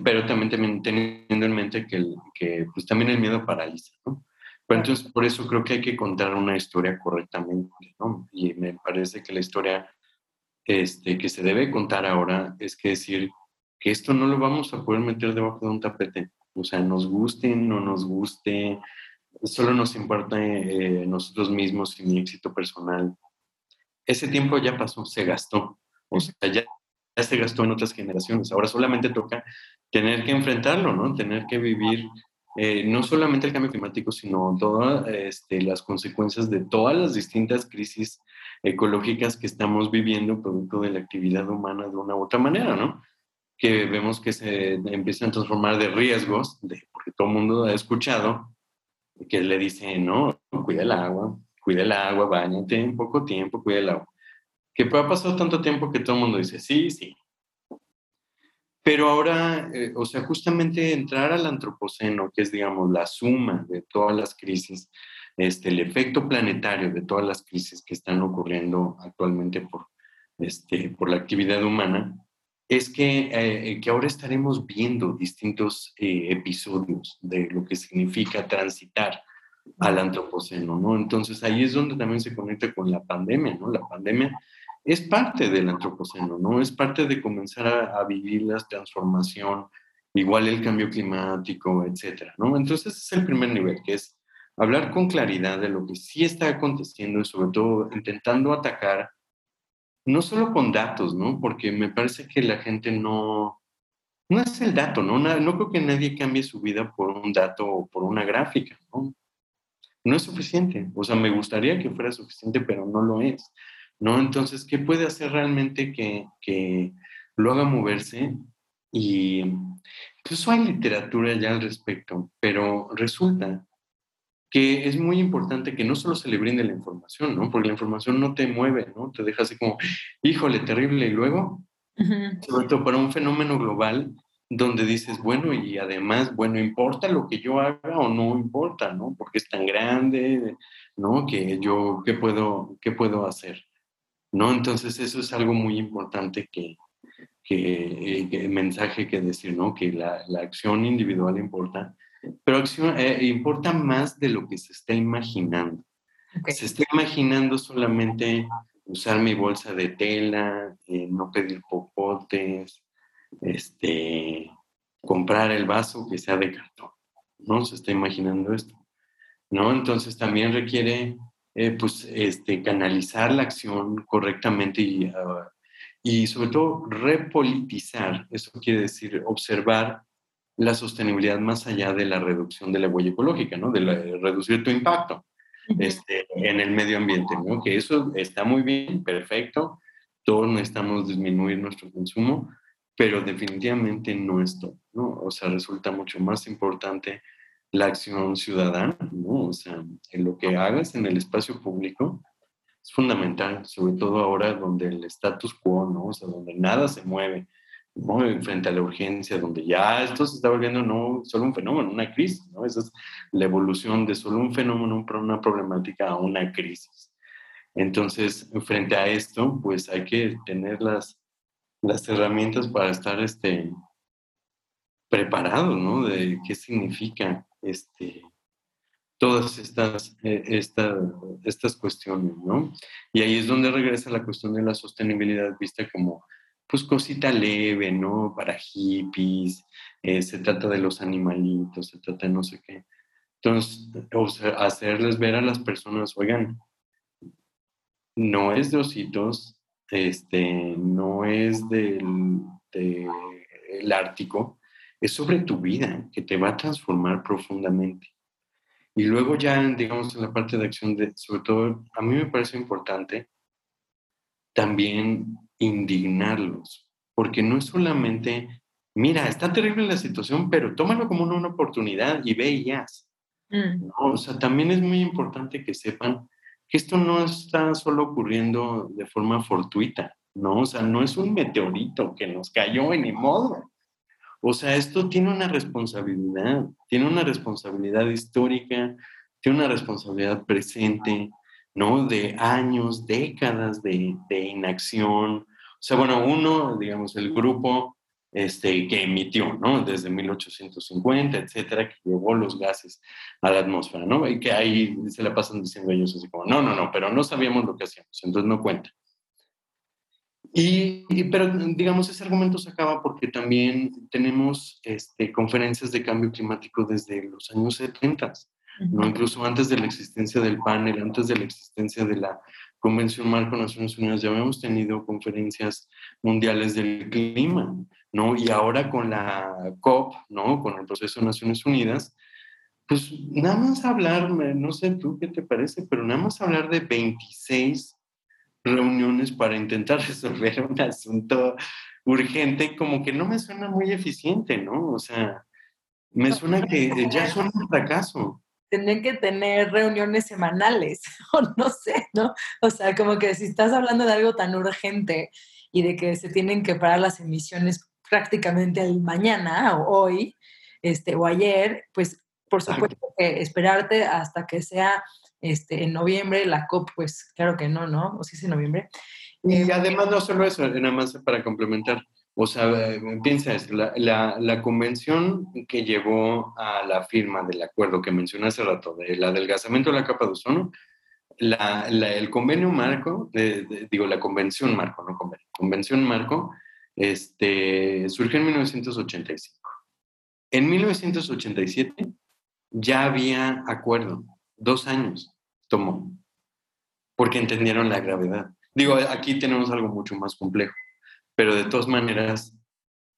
pero también, también teniendo en mente que, que pues también el miedo paraliza, ¿no? Pero entonces por eso creo que hay que contar una historia correctamente, ¿no? Y me parece que la historia este, que se debe contar ahora es que decir que esto no lo vamos a poder meter debajo de un tapete, o sea, nos guste, no nos guste, solo nos importa eh, nosotros mismos y mi éxito personal ese tiempo ya pasó, se gastó. O sea, ya, se gastó en otras generaciones. Ahora solamente toca tener que enfrentarlo, ¿no? Tener que vivir eh, no solamente el cambio climático, sino todas este, las consecuencias de todas las distintas crisis ecológicas que estamos viviendo producto de la actividad humana de una u otra manera, ¿no? Que vemos que se empiezan a transformar de riesgos, de, porque todo el mundo ha escuchado que le dicen, no, cuida el agua, cuida el agua, bañate en poco tiempo, cuida el agua. Que puede pasar tanto tiempo que todo el mundo dice, sí, sí. Pero ahora, eh, o sea, justamente entrar al antropoceno, que es, digamos, la suma de todas las crisis, este, el efecto planetario de todas las crisis que están ocurriendo actualmente por, este, por la actividad humana, es que, eh, que ahora estaremos viendo distintos eh, episodios de lo que significa transitar al antropoceno, ¿no? Entonces ahí es donde también se conecta con la pandemia, ¿no? La pandemia es parte del antropoceno, ¿no? Es parte de comenzar a, vivir la transformación, igual el cambio climático, etcétera, ¿no? Entonces es el primer nivel, que es hablar con claridad de lo que sí está aconteciendo y sobre todo intentando atacar, no solo con datos, ¿no? Porque me parece que la gente no, no es el dato, ¿no? No, creo que nadie cambie su vida por un dato o por una gráfica, ¿no? No es suficiente. O sea, me gustaría que fuera suficiente, pero no lo es, ¿no? Entonces, ¿qué puede hacer realmente que, que lo haga moverse? Y incluso hay literatura ya al respecto, pero resulta que es muy importante que no solo se le brinde la información, ¿no? Porque la información no te mueve, ¿no? Te deja así como, híjole, terrible, y luego, sobre todo para un fenómeno global donde dices, bueno, y además, bueno, importa lo que yo haga o no importa, ¿no? Porque es tan grande, ¿no? Que yo, ¿qué puedo, qué puedo hacer? ¿No? Entonces eso es algo muy importante que, que, que mensaje que decir, ¿no? Que la, la acción individual importa, pero acción, eh, importa más de lo que se está imaginando. Se está imaginando solamente usar mi bolsa de tela, eh, no pedir popotes, este, comprar el vaso que sea de cartón. ¿No? Se está imaginando esto. ¿No? Entonces también requiere eh, pues, este, canalizar la acción correctamente y, ah, y sobre todo repolitizar. Eso quiere decir observar la sostenibilidad más allá de la reducción de la huella ecológica, ¿no? De, reducir tu impacto este, en el medio ambiente, ¿no? Que eso está muy bien, perfecto, todos necesitamos disminuir nuestro consumo, pero definitivamente no esto, ¿no? O sea, resulta mucho más importante la acción ciudadana, ¿no? O sea, en lo que hagas en el espacio público es fundamental, sobre todo ahora donde el status quo, ¿no? O sea, donde nada se mueve, ¿no? frente a la urgencia, donde ya esto se está volviendo no solo un fenómeno, una crisis, ¿no? Esa es la evolución de solo un fenómeno, una problemática a una crisis. Entonces, frente a esto, pues hay que tener las, las herramientas para estar este, preparados, ¿no? De qué significa este, todas estas, eh, estas cuestiones, ¿no? Y ahí es donde regresa la cuestión de la sostenibilidad vista como pues cosita leve, ¿no? Para hippies, eh, se trata de los animalitos, se trata de no sé qué. Entonces, hacerles ver a las personas, oigan, no es de ositos, este, no es del, del Ártico, es sobre tu vida, que te va a transformar profundamente. Y luego ya, digamos, en la parte de acción, de, sobre todo, a mí me parece importante también indignarlos, porque no es solamente, mira, está terrible la situación, pero tómalo como una, oportunidad y ve y haz. Mm. o sea, también es muy importante que sepan que esto no está solo ocurriendo de forma fortuita, ¿no? O sea, no es un meteorito que nos cayó en ni modo. O sea, esto tiene una responsabilidad, tiene una responsabilidad histórica, tiene una responsabilidad presente, ¿no? De años, décadas de, de inacción, o sea, bueno, uno, digamos, el grupo este, que emitió, ¿no? Desde 1850, etcétera, que llevó los gases a la atmósfera, ¿no? Y que ahí se la pasan diciendo ellos así como, no, no, no, pero no sabíamos lo que hacíamos, entonces no cuenta. Y, pero digamos, ese argumento se acaba porque también tenemos este, conferencias de cambio climático desde los años 70, ¿no? incluso antes de la existencia del panel, antes de la existencia de la Convención Marco Naciones Unidas, ya habíamos tenido conferencias mundiales del clima, ¿no? Y ahora con la COP, ¿no? Con el proceso de Naciones Unidas, pues nada más hablar, no sé tú qué te parece, pero nada más hablar de 26 reuniones para intentar resolver un asunto urgente, como que no me suena muy eficiente, ¿no? O sea, me suena que ya suena un fracaso tendrían que tener reuniones semanales, o no sé, ¿no? O sea, como que si estás hablando de algo tan urgente y de que se tienen que parar las emisiones prácticamente el mañana o hoy, este, o ayer, pues por supuesto que esperarte hasta que sea este, en noviembre la COP, pues claro que no, ¿no? O si es en noviembre. Y eh, además no solo eso, nada más para complementar, o sea, eh, piensa esto, la, la, convención que llevó a la firma del acuerdo que mencioné hace rato, del adelgazamiento de la capa de ozono, la, el convenio marco, digo, la convención marco, no convenio, convención marco, este, surgió en 1985. En 1987 ya había acuerdo, dos años tomó, porque entendieron la gravedad. Digo, aquí tenemos algo mucho más complejo pero de todas maneras,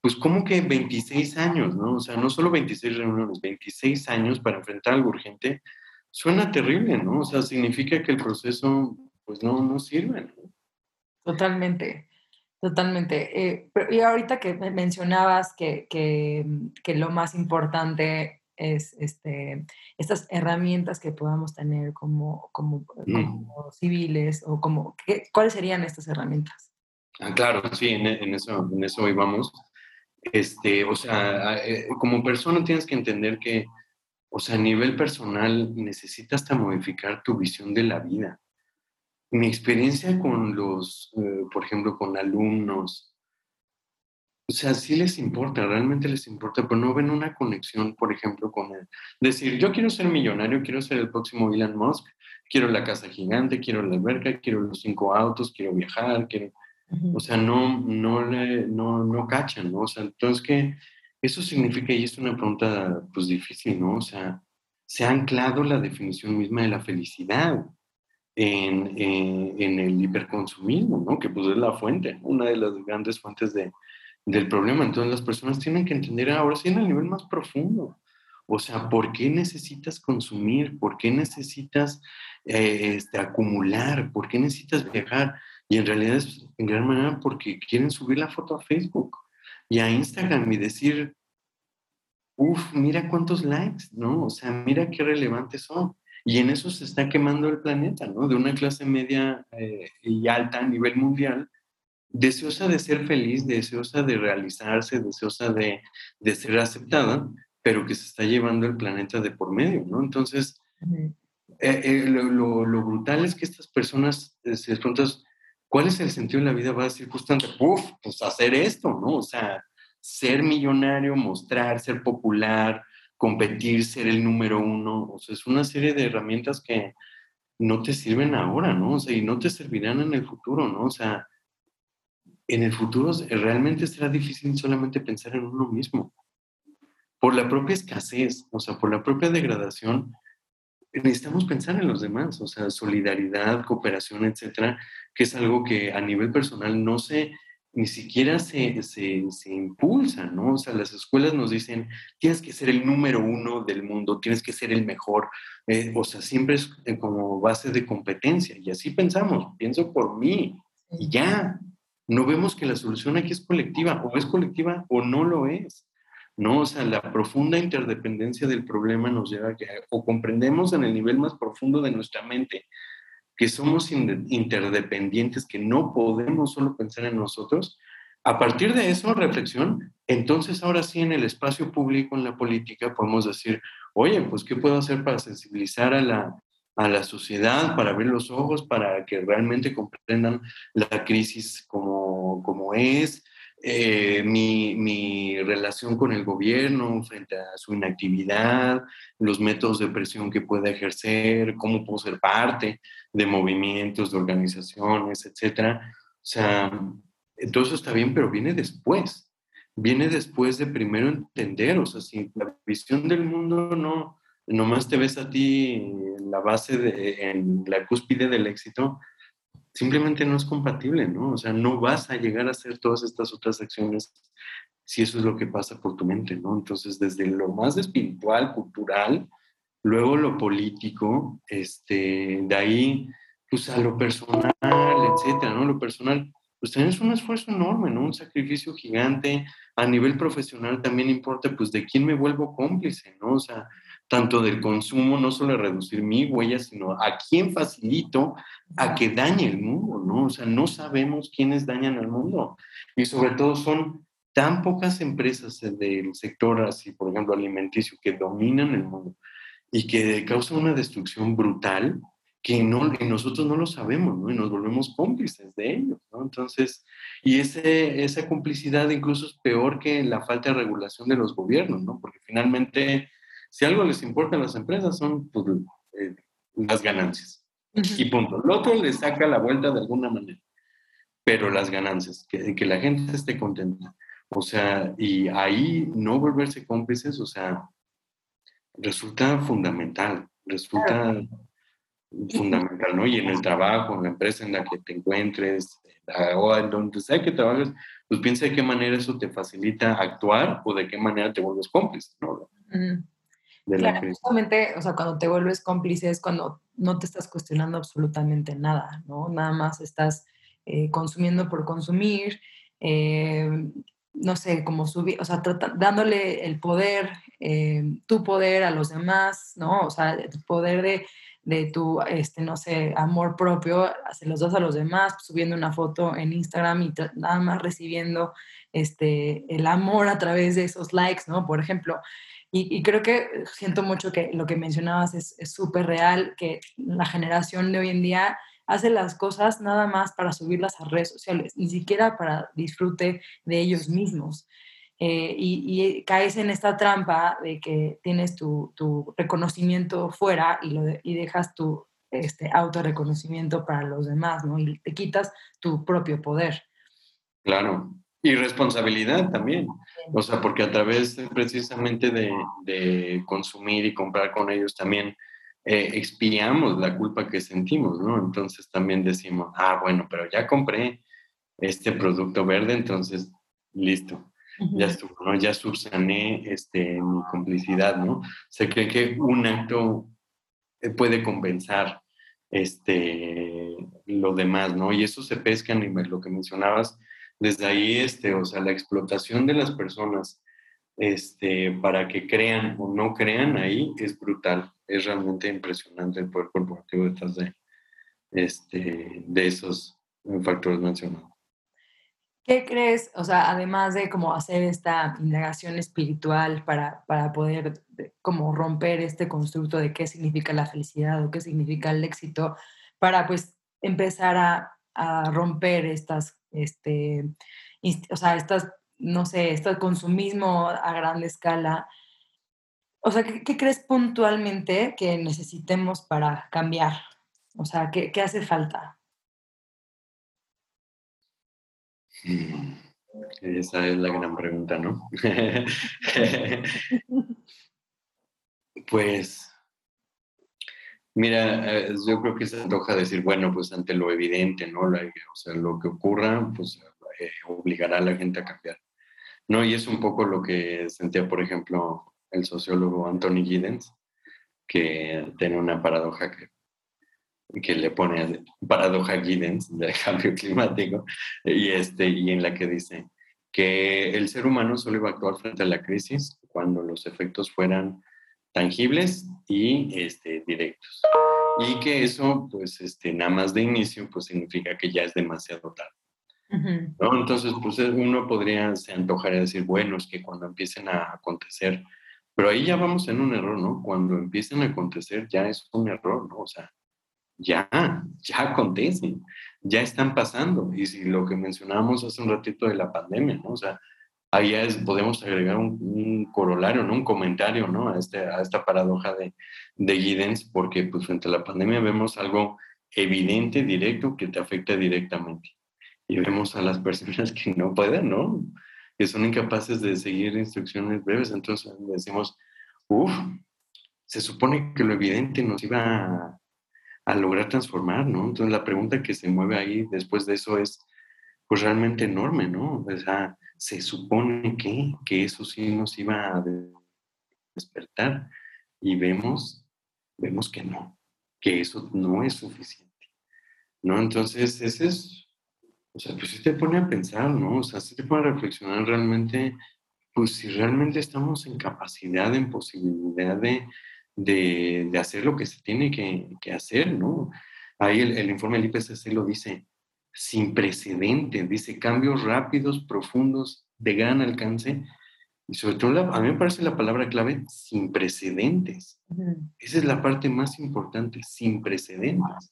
pues como que 26 años, ¿no? O sea, no solo 26 reuniones, 26 años para enfrentar algo urgente, suena terrible, ¿no? O sea, significa que el proceso, pues no, no sirve, ¿no? Totalmente, totalmente. Eh, y ahorita que mencionabas que, que, que, lo más importante es este, estas herramientas que podamos tener como, como, mm. civiles o como, ¿cuáles serían estas herramientas? Ah, claro, sí, en, en eso, en eso hoy vamos. Este, o sea, eh, como persona tienes que entender que, o sea, a nivel personal necesitas hasta modificar tu visión de la vida. Mi experiencia con los, eh, por ejemplo, con alumnos, o sea, sí les importa, realmente les importa, pero no ven una conexión, por ejemplo, con el decir, yo quiero ser millonario, quiero ser el próximo Elon Musk, quiero la casa gigante, quiero la alberca, quiero los cinco autos, quiero viajar, quiero o sea, no, no, le, no, no cachan, ¿no? O sea, entonces, ¿qué? Eso significa, y es una pregunta pues difícil, ¿no? O sea, se ha anclado la definición misma de la felicidad en, eh, en, el hiperconsumismo, ¿no? Que pues es la fuente, una de las grandes fuentes de, del problema. Entonces las personas tienen que entender ahora sí en el nivel más profundo. O sea, ¿por qué necesitas consumir? ¿Por qué necesitas eh, este, acumular? ¿Por qué necesitas viajar? Y en realidad es en gran manera porque quieren subir la foto a Facebook y a Instagram y decir, uff, mira cuántos likes, ¿no? O sea, mira qué relevantes son. Y en eso se está quemando el planeta, ¿no? De una clase media eh, y alta a nivel mundial, deseosa de ser feliz, deseosa de realizarse, deseosa de, de ser aceptada, pero que se está llevando el planeta de por medio, ¿no? Entonces, eh, eh, lo, lo, brutal es que estas personas se preguntan, ¿cuál es el sentido de la vida? Va a decir justamente, puff, pues hacer esto, ¿no? O sea, ser millonario, mostrar, ser popular, competir, ser el número uno. O sea, es una serie de herramientas que no te sirven ahora, ¿no? O sea, y no te servirán en el futuro, ¿no? O sea, en el futuro realmente será difícil solamente pensar en uno mismo. Por la propia escasez, o sea, por la propia degradación, necesitamos pensar en los demás, o sea, solidaridad, cooperación, etcétera, que es algo que a nivel personal no se, ni siquiera se, se, se, impulsa, ¿no? O sea, las escuelas nos dicen, tienes que ser el número uno del mundo, tienes que ser el mejor, eh, o sea, siempre es eh, como base de competencia, y así pensamos, pienso por mí, y ya, no vemos que la solución aquí es colectiva, o es colectiva o no lo es. ¿no? O sea, la profunda interdependencia del problema nos lleva a que o comprendemos en el nivel más profundo de nuestra mente que somos interdependientes, que no podemos solo pensar en nosotros. A partir de eso, reflexión, entonces ahora sí en el espacio público, en la política, podemos decir, oye, pues ¿qué puedo hacer para sensibilizar a la, a la sociedad, para abrir los ojos, para que realmente comprendan la crisis como, como es, eh, mi, relación con el gobierno frente a su inactividad, los métodos de presión que puede ejercer, cómo puedo ser parte de movimientos, de organizaciones, etc. O sea, todo eso está bien, pero viene después. Viene después de primero entender, o sea, si la visión del mundo no, nomás te ves a ti en la base, de, en la cúspide del éxito, simplemente no es compatible, ¿no? O sea, no vas a llegar a hacer todas estas otras acciones si eso es lo que pasa por tu mente, ¿no? Entonces, desde lo más espiritual, cultural, luego lo político, este, de ahí, pues a lo personal, etcétera, ¿no? Lo personal, pues también es un esfuerzo enorme, ¿no? Un sacrificio gigante. A nivel profesional también importa, pues, de quién me vuelvo cómplice, ¿no? O sea, tanto del consumo, no solo reducir mi huella, sino a quién facilito a que dañe el mundo, ¿no? O sea, no sabemos quiénes dañan al mundo. Y sobre todo son tan pocas empresas del sector así, por ejemplo, alimenticio, que dominan el mundo y que causan una destrucción brutal que no, nosotros no lo sabemos, ¿no? Y nos volvemos cómplices de ellos, ¿no? Entonces, y ese, esa complicidad incluso es peor que la falta de regulación de los gobiernos, ¿no? Porque finalmente si algo les importa a las empresas son pues, eh, las ganancias. Y punto. El otro le saca la vuelta de alguna manera. Pero las ganancias, que, que la gente esté contenta. O sea, y ahí no volverse cómplices, o sea, resulta fundamental, resulta fundamental, ¿no? Y en el trabajo, en la empresa en la que te encuentres, o en donde sea que trabajes, pues piensa de qué manera eso te facilita actuar o de qué manera te vuelves cómplice, ¿no? Claro, justamente, o sea, cuando te vuelves cómplice es cuando no te estás cuestionando absolutamente nada, ¿no? Nada más estás eh, consumiendo por consumir, eh, no sé, como subir, o sea, dándole el poder, eh, tu poder a los demás, ¿no? O sea, el poder de, de tu, este, no sé, amor propio, se los das a los demás, subiendo una foto en Instagram y nada más recibiendo este, el amor a través de esos likes, ¿no? Por ejemplo. Y, creo que siento mucho que lo que mencionabas es súper real, que la generación de hoy en día hace las cosas nada más para subirlas a redes sociales, ni siquiera para disfrute de ellos mismos. Eh, y, caes en esta trampa de que tienes tu, tu reconocimiento fuera y, lo y dejas tu este, autorreconocimiento para los demás, ¿no? Y te quitas tu propio poder. Claro, y responsabilidad también. O sea, porque a través precisamente de, de consumir y comprar con ellos también eh, expiamos la culpa que sentimos, ¿no? Entonces también decimos, ah, bueno, pero ya compré este producto verde, entonces listo, ya estuvo, ¿no? Ya subsané este, mi complicidad, ¿no? Se cree que un acto eh, puede compensar este, lo demás, ¿no? Y eso se pesca en lo que mencionabas, desde ahí, este, o sea, la explotación de las personas este, para que crean o no crean ahí es brutal. Es realmente impresionante el poder corporativo detrás de, este, de esos factores mencionados. ¿Qué crees, o sea, además de como hacer esta indagación espiritual para, para poder como romper este constructo de qué significa la felicidad o qué significa el éxito, para pues empezar a, a romper estas, este, o sea, estas no sé, este consumismo a gran escala. O sea, ¿qué, crees puntualmente que necesitemos para cambiar? O sea, ¿qué, hace falta? Mm, esa es la gran pregunta, ¿no? pues, mira, eh, yo creo que se antoja decir, bueno, pues ante lo evidente, ¿no? o sea, lo que ocurra, pues eh, obligará a la gente a cambiar. No, y es un poco lo que sentía, por ejemplo, el sociólogo Anthony Giddens, que tiene una paradoja que, que le pone paradoja Giddens del cambio climático, y, este, y en la que dice que el ser humano solo iba a actuar frente a la crisis cuando los efectos fueran tangibles y este, directos. Y que eso, pues, este, nada más de inicio, pues significa que ya es demasiado tarde. ¿no? Entonces, pues eh, uno podría se antojar decir, bueno, es que cuando empiecen a acontecer, pero ahí ya vamos en un error, ¿no? Cuando empiecen a acontecer ya es un error, ¿no? O sea, ya, ya acontecen, ya están pasando. Y si lo que mencionábamos hace un ratito de la pandemia, ¿no? O sea, ahí es, podemos agregar un, corolario, ¿no? Un comentario, ¿no? A, este, a esta paradoja de, de Giddens, porque pues frente a la pandemia vemos algo evidente, directo, que te afecta directamente y vemos a las personas que no pueden, ¿no? Que son incapaces de seguir instrucciones breves. Entonces decimos, uff, se supone que lo evidente nos iba a, lograr transformar, ¿no? Entonces la pregunta que se mueve ahí después de eso es, pues realmente enorme, ¿no? O sea, se supone que, que eso sí nos iba a despertar y vemos, vemos que no, que eso no es suficiente, ¿no? Entonces ese es o sea, pues sí te pone a pensar, ¿no? O sea, sí te pone a reflexionar realmente, pues si realmente estamos en capacidad, en posibilidad de, de, de hacer lo que se tiene que, que hacer, ¿no? Ahí el, el, informe del IPCC lo dice, sin precedentes, dice cambios rápidos, profundos, de gran alcance, y sobre todo a mí me parece la palabra clave, sin precedentes. Esa es la parte más importante, sin precedentes.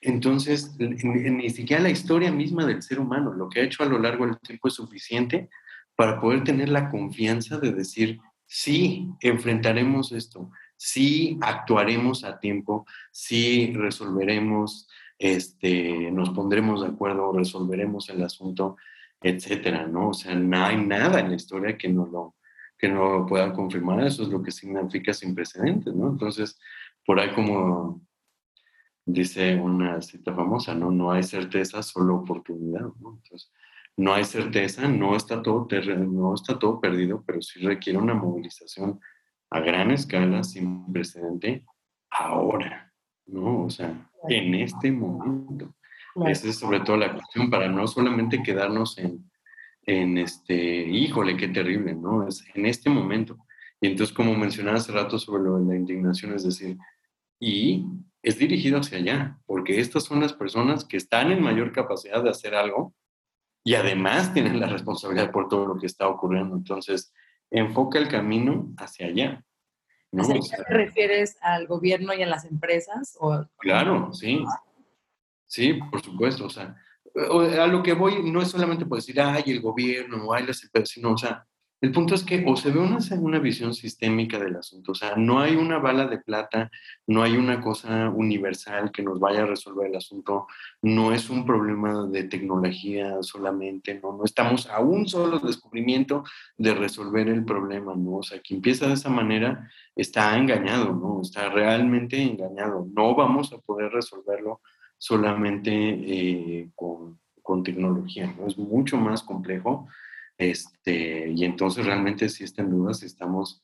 Entonces, ni siquiera la historia misma del ser humano, lo que ha hecho a lo largo del tiempo es suficiente para poder tener la confianza de decir, sí, enfrentaremos esto, sí, actuaremos a tiempo, sí, resolveremos, este, nos pondremos de acuerdo, resolveremos el asunto, etcétera, ¿no? O sea, no hay nada en la historia que no lo, que no lo pueda confirmar, eso es lo que significa sin precedentes, ¿no? Entonces, por ahí como dice una cita famosa, ¿no? No hay certeza, solo oportunidad, ¿no? Entonces, no hay certeza, no está todo, no está todo perdido, pero sí requiere una movilización a gran escala, sin precedente, ahora, ¿no? O sea, en este momento. Esa es sobre todo la cuestión para no solamente quedarnos en, en este, híjole, qué terrible, ¿no? Es en este momento. Y entonces, como mencionaba hace rato sobre lo de la indignación, es decir, y es dirigido hacia allá, porque estas son las personas que están en mayor capacidad de hacer algo y además tienen la responsabilidad por todo lo que está ocurriendo. Entonces, enfoca el camino hacia allá. ¿No? ¿Hacia allá te refieres al gobierno y a las empresas? O... Claro, sí. Sí, por supuesto. O sea, a lo que voy no es solamente por decir, ay, el gobierno, ay, las empresas, sino, o sea, el punto es que o se ve una, una visión sistémica del asunto, o sea, no hay una bala de plata, no hay una cosa universal que nos vaya a resolver el asunto, no es un problema de tecnología solamente, no, no estamos a un solo descubrimiento de resolver el problema, ¿no? O sea, quien empieza de esa manera está engañado, ¿no? Está realmente engañado, no vamos a poder resolverlo solamente eh, con, con tecnología, ¿no? Es mucho más complejo este, y entonces realmente sí está en duda si estamos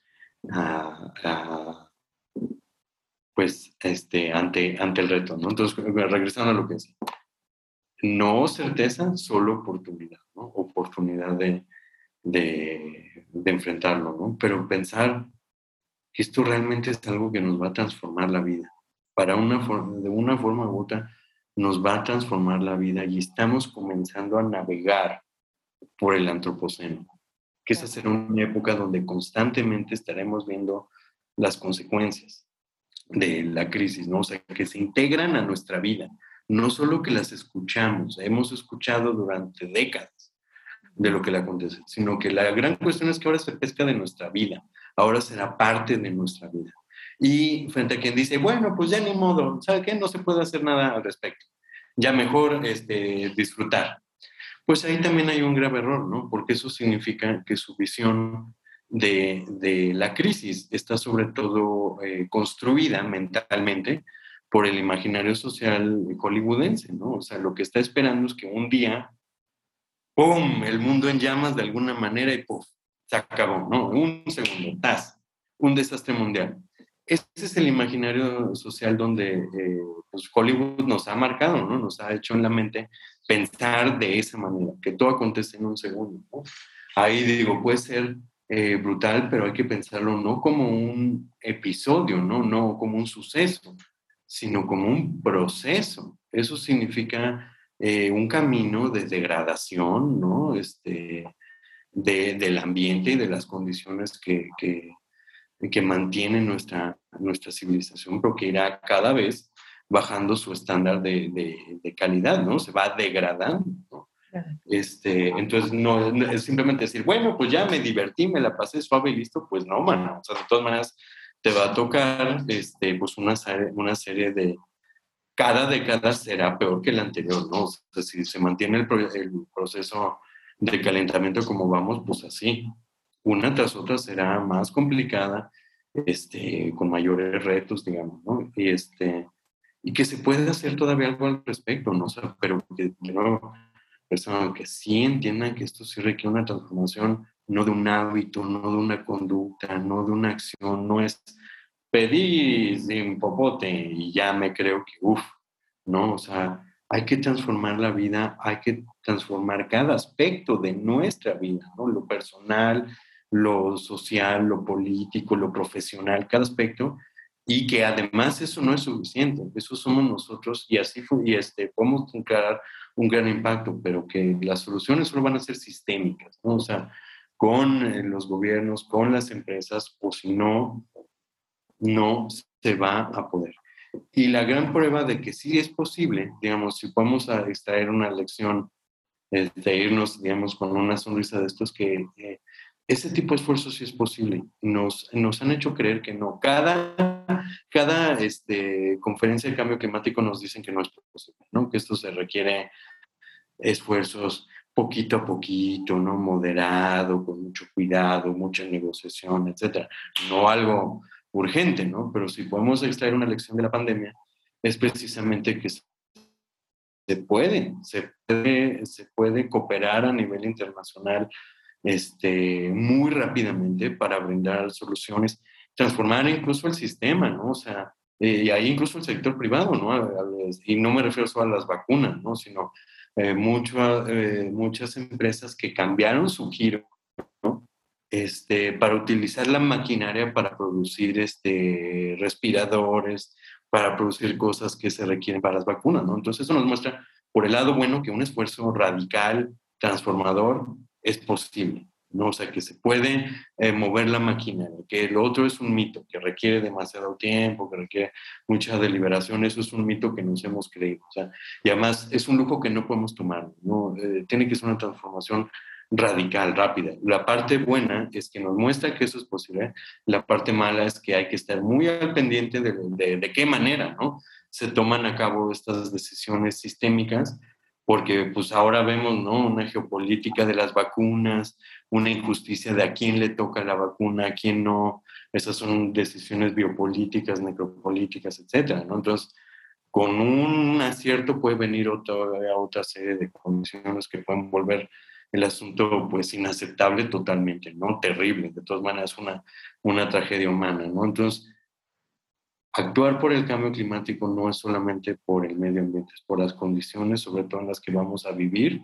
pues este, ante, ante el reto. ¿no? Entonces, regresando a lo que decía, no certeza, solo oportunidad, ¿no? oportunidad de, de, de enfrentarlo, ¿no? pero pensar que esto realmente es algo que nos va a transformar la vida. Para una de una forma u otra, nos va a transformar la vida y estamos comenzando a navegar por el antropoceno, que esa será una época donde constantemente estaremos viendo las consecuencias de la crisis, ¿no? O sea, que se integran a nuestra vida, no solo que las escuchamos, hemos escuchado durante décadas de lo que le acontece, sino que la gran cuestión es que ahora se pesca de nuestra vida, ahora será parte de nuestra vida. Y frente a quien dice, bueno, pues ya ni modo, ¿sabe qué? No se puede hacer nada al respecto. Ya mejor este, disfrutar pues ahí también hay un grave error, ¿no? Porque eso significa que su visión de, la crisis está sobre todo eh, construida mentalmente por el imaginario social hollywoodense, ¿no? O sea, lo que está esperando es que un día, ¡pum!, el mundo en llamas de alguna manera y ¡pum!, se acabó, ¿no? Un segundo, ¡tas! Un desastre mundial. Ese es el imaginario social donde eh, pues Hollywood nos ha marcado, ¿no? Nos ha hecho en la mente pensar de esa manera, que todo acontece en un segundo. Ahí digo, puede ser eh, brutal, pero hay que pensarlo no como un episodio, ¿no? no como un suceso, sino como un proceso. Eso significa eh, un camino de degradación, ¿no? Este, de, del ambiente y de las condiciones que, que, que mantienen nuestra, nuestra civilización, pero que irá cada vez bajando su estándar de, de, calidad, ¿no? Se va degradando, ¿no? Este, entonces, no, es simplemente decir, bueno, pues ya me divertí, me la pasé suave y listo, pues no, mano. O sea, de todas maneras, te va a tocar este, pues una, una serie de... Cada década será peor que la anterior, ¿no? O sea, si se mantiene el, el proceso de calentamiento como vamos, pues así. Una tras otra será más complicada, este, con mayores retos, digamos, ¿no? Y este, y que se puede hacer todavía algo al respecto, ¿no? O pero que nuevo, personas que sí entiendan que esto sí requiere una transformación, no de un hábito, no de una conducta, no de una acción, no es pedir sin popote y ya me creo que, uff, ¿no? O sea, hay que transformar la vida, hay que transformar cada aspecto de nuestra vida, ¿no? Lo personal, lo social, lo político, lo profesional, cada aspecto, y que además eso no es suficiente, eso somos nosotros y así y este, podemos crear un gran impacto, pero que las soluciones solo van a ser sistémicas, ¿no? o sea, con eh, los gobiernos, con las empresas, o si no, no se va a poder. Y la gran prueba de que sí es posible, digamos, si podemos extraer una lección de irnos, digamos, con una sonrisa de estos que eh, ese tipo de esfuerzo sí es posible. Nos, nos han hecho creer que no. Cada, cada este, conferencia de cambio climático nos dicen que no es posible, ¿no? que esto se requiere esfuerzos poquito a poquito, ¿no? moderado, con mucho cuidado, mucha negociación, etc. No algo urgente, ¿no? pero si podemos extraer una lección de la pandemia, es precisamente que se puede, se puede, se puede cooperar a nivel internacional este, muy rápidamente para brindar soluciones, transformar incluso el sistema, ¿no? O sea, eh, y ahí incluso el sector privado, ¿no? Y no me refiero solo a las vacunas, ¿no? Sino eh, eh, muchas empresas que cambiaron su giro, ¿no? Este, para utilizar la maquinaria para producir este, respiradores, para producir cosas que se requieren para las vacunas, ¿no? Entonces eso nos muestra, por el lado bueno, que un esfuerzo radical, transformador, es posible, ¿no? O sea, que se puede eh, mover la maquinaria, que el otro es un mito, que requiere demasiado tiempo, que requiere mucha deliberación, eso es un mito que nos hemos creído, o sea, y además es un lujo que no podemos tomar, ¿no? Eh, tiene que ser una transformación radical, rápida. La parte buena es que nos muestra que eso es posible, la parte mala es que hay que estar muy al pendiente de, de, de qué manera, ¿no? Se toman a cabo estas decisiones sistémicas porque pues ahora vemos, ¿no? Una geopolítica de las vacunas, una injusticia de a quién le toca la vacuna, a quién no. Esas son decisiones biopolíticas, necropolíticas, etcétera, ¿no? Entonces, con un acierto puede venir otra, otra serie de condiciones que pueden volver el asunto pues inaceptable totalmente, ¿no? Terrible, de todas maneras una, una tragedia humana, ¿no? Entonces, actuar por el cambio climático no es solamente por el medio ambiente, es por las condiciones, sobre todo en las que vamos a vivir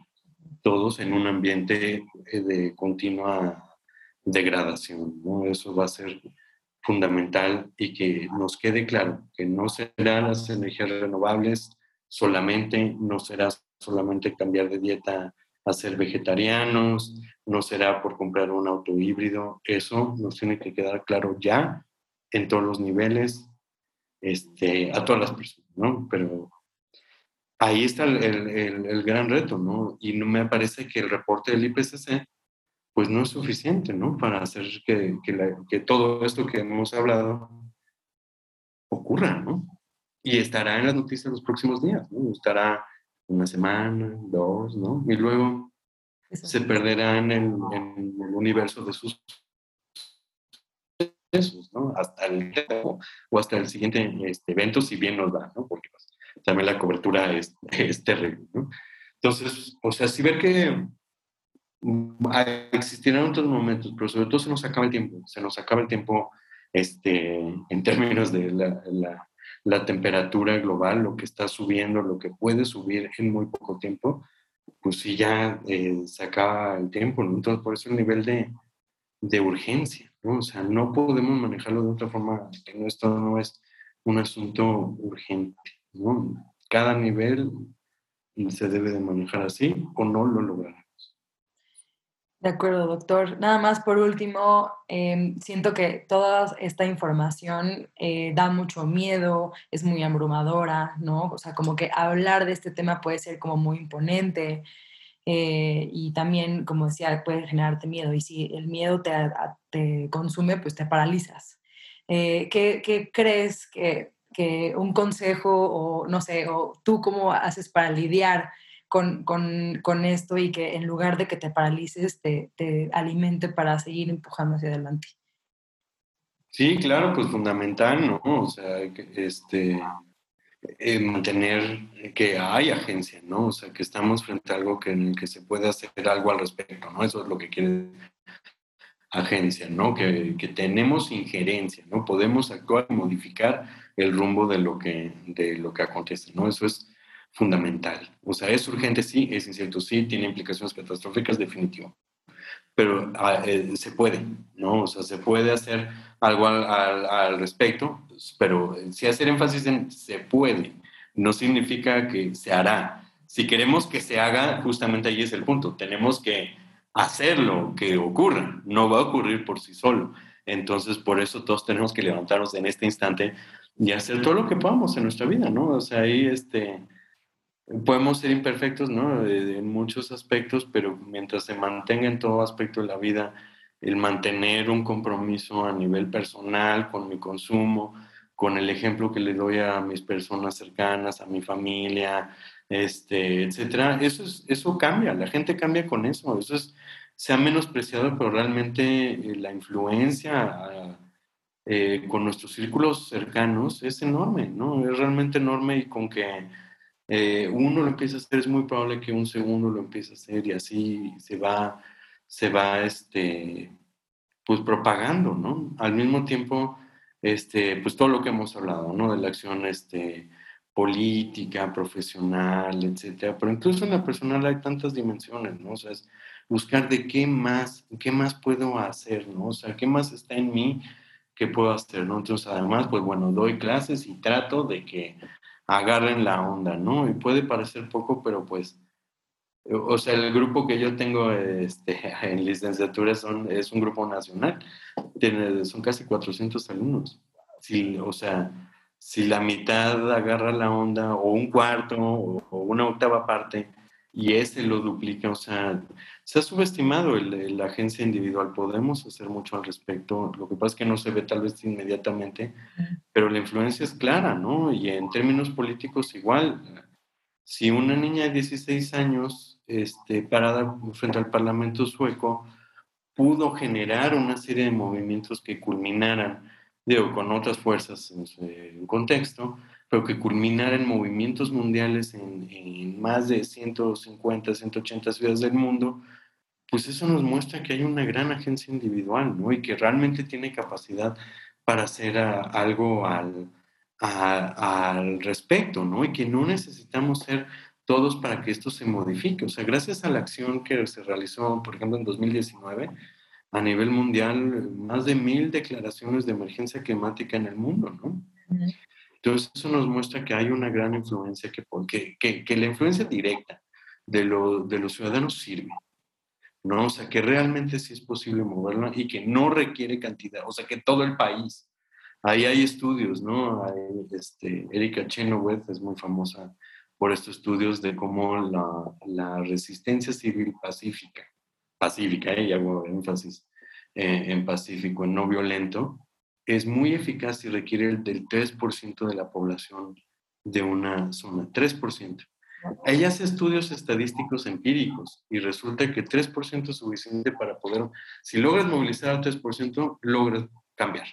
todos en un ambiente eh, de continua degradación. ¿no? Eso va a ser fundamental y que nos quede claro que no serán las energías renovables solamente, no será solamente cambiar de dieta a ser vegetarianos, no será por comprar un auto híbrido, eso nos tiene que quedar claro ya en todos los niveles este, a todas las personas, ¿no? Pero ahí está el, el, el, gran reto, ¿no? Y no me parece que el reporte del IPCC, pues no es suficiente, ¿no? Para hacer que, que, la, que todo esto que hemos hablado ocurra, ¿no? Y estará en las noticias los próximos días, ¿no? Estará una semana, dos, ¿no? Y luego se perderá en el, en el universo de sus ¿no? Hasta el o hasta el siguiente este, evento, si bien nos da, ¿no? Porque pues, también la cobertura es, terrible, ¿no? Entonces, o sea, si ver que mm, existirán otros momentos, pero sobre todo se nos acaba el tiempo, se nos acaba el tiempo este, en términos de la, la, la temperatura global, lo que está subiendo, lo que puede subir en muy poco tiempo, pues sí ya eh, se acaba el tiempo, ¿no? Entonces, por eso el nivel de, de urgencia, ¿no? O sea, no podemos manejarlo de otra forma, esto no es un asunto urgente, ¿no? Cada nivel se debe de manejar así o no lo lograremos. De acuerdo, doctor. Nada más por último, em, siento que toda esta información eh, da mucho miedo, es muy abrumadora, ¿no? O sea, como que hablar de este tema puede ser como muy imponente. Eh, y también, como decía, puede generarte miedo. Y si el miedo te, te consume, pues te paralizas. Eh, ¿qué, ¿qué, crees que, que, un consejo o no sé, o tú cómo haces para lidiar con, con, con esto y que en lugar de que te paralices, te, te alimente para seguir empujando hacia adelante? Sí, claro, pues fundamental, ¿no? O sea, este, eh, mantener que hay agencia, ¿no? O sea, que estamos frente a algo que, en el que se puede hacer algo al respecto, ¿no? Eso es lo que quiere agencia, ¿no? Que, que tenemos injerencia, ¿no? Podemos actuar y modificar el rumbo de lo que, de lo que acontece, ¿no? Eso es fundamental. O sea, es urgente, sí, es incierto, sí, tiene implicaciones catastróficas, definitivo. Pero ah, eh, se puede, ¿no? O sea, se puede hacer algo al, al, al respecto pero si hacer énfasis en se puede, no significa que se hará. Si queremos que se haga, justamente ahí es el punto. Tenemos que hacerlo, que ocurra. No va a ocurrir por sí solo. Entonces, por eso todos tenemos que levantarnos en este instante y hacer todo lo que podamos en nuestra vida, ¿no? O sea, ahí este, podemos ser imperfectos, ¿no? En muchos aspectos, pero mientras se mantenga en todo aspecto de la vida, el mantener un compromiso a nivel personal con mi consumo, con el ejemplo que le doy a mis personas cercanas, a mi familia, este, etcétera, eso, es, eso cambia, la gente cambia con eso, eso es, se ha menospreciado, pero realmente eh, la influencia eh, con nuestros círculos cercanos es enorme, ¿no? Es realmente enorme y con que eh, uno lo empieza a hacer es muy probable que un segundo lo empiece a hacer y así se va, se va, este, pues propagando, ¿no? Al mismo tiempo, este, pues todo lo que hemos hablado, ¿no? De la acción, este, política, profesional, etcétera. Pero incluso en la personal hay tantas dimensiones, ¿no? O sea, es buscar de qué más, qué más puedo hacer, ¿no? O sea, qué más está en mí que puedo hacer, ¿no? Entonces, además, pues bueno, doy clases y trato de que agarren la onda, ¿no? Y puede parecer poco, pero pues, o sea, el grupo que yo tengo este, en licenciatura son, es un grupo nacional, Tiene, son casi 400 alumnos. Sí, o sea, si la mitad agarra la onda, o un cuarto, o, una octava parte, y ese lo duplica, o sea, se ha subestimado la agencia individual. Podemos hacer mucho al respecto. Lo que pasa es que no se ve tal vez inmediatamente, pero la influencia es clara, ¿no? Y en términos políticos igual. Si una niña de 16 años, este, parada frente al Parlamento sueco, pudo generar una serie de movimientos que culminaran digo, con otras fuerzas en contexto, pero que culminar en movimientos mundiales en, en, más de 150, 180 ciudades del mundo, pues eso nos muestra que hay una gran agencia individual, ¿no? Y que realmente tiene capacidad para hacer algo al, al respecto, ¿no? Y que no necesitamos ser todos para que esto se modifique. O sea, gracias a la acción que se realizó, por ejemplo, en 2019, a nivel mundial más de mil declaraciones de emergencia climática en el mundo, ¿no? Entonces eso nos muestra que hay una gran influencia, que, que, que la influencia directa de, lo, de los ciudadanos sirve, ¿no? O sea, que realmente sí es posible moverla y que no requiere cantidad, o sea, que todo el país. Ahí hay estudios, ¿no? Hay, este, Erika Chenoweth es muy famosa por estos estudios de cómo la, resistencia civil pacífica pacífica, y hago énfasis eh, en pacífico, en no violento, es muy eficaz y requiere del 3% de la población de una zona, 3%. Ella hace estudios estadísticos empíricos y resulta que 3% es suficiente para poder, si logras movilizar al 3%, logras cambiar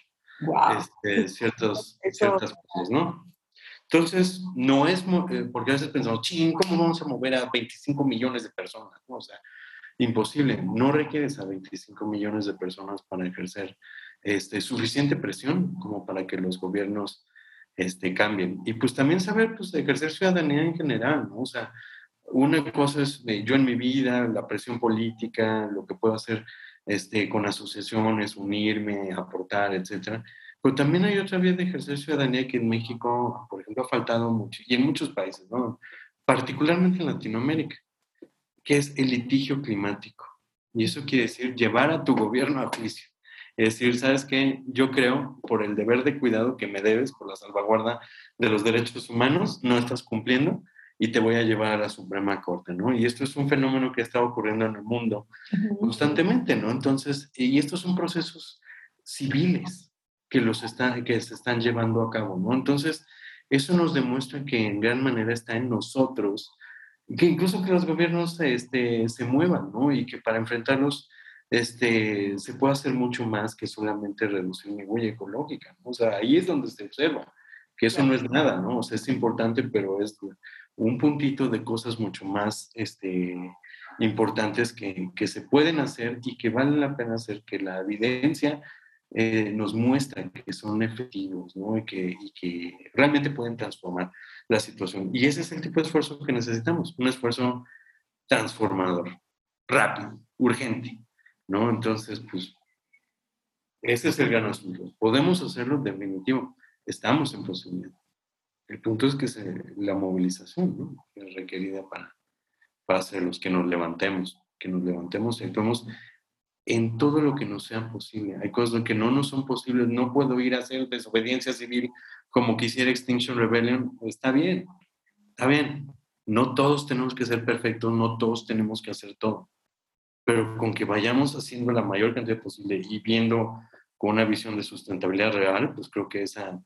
este, ciertos, ciertas cosas, ¿no? Entonces, no es, eh, porque a veces pensamos, ching, ¿cómo vamos a mover a 25 millones de personas? O sea, imposible. No requieres a 25 millones de personas para ejercer este, suficiente presión como para que los gobiernos este, cambien. Y pues también saber, pues, ejercer ciudadanía en general, ¿no? O sea, una cosa es yo en mi vida, la presión política, lo que puedo hacer este, con asociaciones, unirme, aportar, etcétera. Pero también hay otra vía de ejercer ciudadanía que en México, por ejemplo, ha faltado mucho, y en muchos países, ¿no? Particularmente en Latinoamérica que es el litigio climático. Y eso quiere decir llevar a tu gobierno a juicio. Es decir, ¿sabes qué? Yo creo, por el deber de cuidado que me debes, por la salvaguarda de los derechos humanos, no estás cumpliendo y te voy a llevar a la Suprema Corte, ¿no? Y esto es un fenómeno que está ocurriendo en el mundo constantemente, ¿no? Entonces, y estos son procesos civiles que, los están, que se están llevando a cabo, ¿no? Entonces, eso nos demuestra que en gran manera está en nosotros que incluso que los gobiernos este, se muevan, ¿no? Y que para enfrentarlos este, se puede hacer mucho más que solamente reducir mi huella ecológica, ¿no? O sea, ahí es donde se observa que eso no es nada, ¿no? O sea, es importante, pero es un puntito de cosas mucho más este, importantes que, que se pueden hacer y que valen la pena hacer, que la evidencia eh, nos muestra que son efectivos, ¿no? Y que, y que realmente pueden transformar la situación. Y ese es el tipo de esfuerzo que necesitamos, un esfuerzo transformador, rápido, urgente, ¿no? Entonces, pues, ese es el gran asunto. Podemos hacerlo definitivo, estamos en posibilidad. El punto es que se, la movilización ¿no? es requerida para, para hacerlos, que nos levantemos, que nos levantemos y actuemos en todo lo que nos sea posible. Hay cosas que no nos son posibles, no puedo ir a hacer desobediencia civil como quisiera Extinction Rebellion, está bien, está bien. No todos tenemos que ser perfectos, no todos tenemos que hacer todo, pero con que vayamos haciendo la mayor cantidad posible y viendo con una visión de sustentabilidad real, pues creo que esa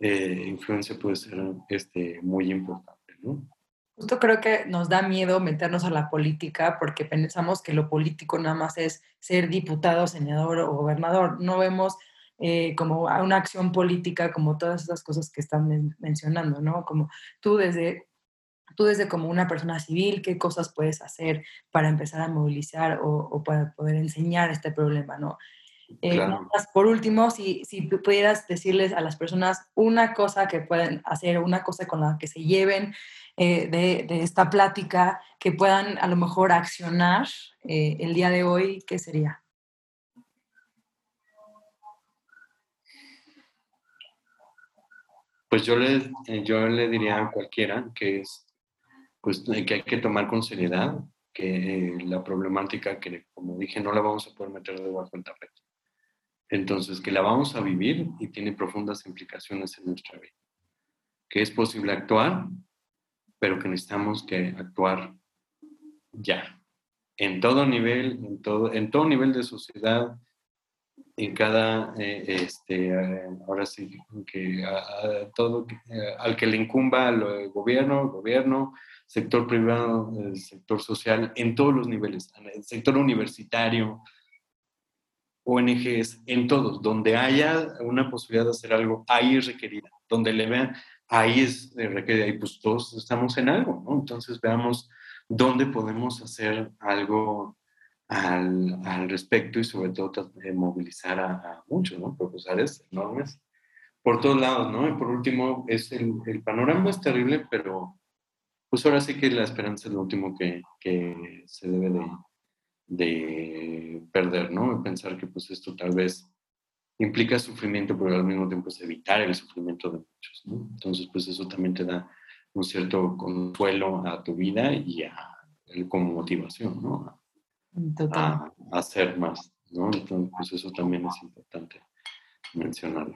eh, influencia puede ser este, muy importante, ¿no? Justo creo que nos da miedo meternos a la política porque pensamos que lo político nada más es ser diputado, senador o gobernador. No vemos eh, como una acción política, como todas esas cosas que están mencionando, ¿no? Como tú desde, tú desde como una persona civil, qué cosas puedes hacer para empezar a movilizar o, para poder enseñar este problema, ¿no? Eh, por último, si, si pudieras decirles a las personas una cosa que pueden hacer, una cosa con la que se lleven eh, de, de, esta plática, que puedan a lo mejor accionar el día de hoy, ¿qué sería? Pues yo le, eh, yo le diría a cualquiera que es pues, que hay que tomar con seriedad que la problemática que, como dije, no la vamos a poder meter debajo del tapete. Entonces, que la vamos a vivir y tiene profundas implicaciones en nuestra vida. Que es posible actuar, pero que necesitamos que actuar ya. En todo nivel, en todo, en todo nivel de sociedad, en cada, eh, este, eh, ahora sí, que todo, eh, al que le incumba al gobierno, gobierno, sector privado, el sector social, en todos los niveles, el sector universitario, ONGs, en todos, donde haya una posibilidad de hacer algo, ahí es requerida, donde le vean, ahí es requerida, y pues todos estamos en algo, ¿no? Entonces veamos dónde podemos hacer algo al, al respecto y sobre todo de movilizar a, muchos, ¿no? Profesores enormes por todos lados, ¿no? Y por último, es el, el, panorama es terrible, pero pues ahora sí que la esperanza es lo último que, que se debe de, de, perder, ¿no? Pensar que pues esto tal vez implica sufrimiento, pero al mismo tiempo es evitar el sufrimiento de muchos, ¿no? Entonces, pues eso también te da un cierto consuelo a tu vida y a, como motivación, ¿no? a, hacer más, ¿no? Entonces, pues eso también es importante mencionarlo.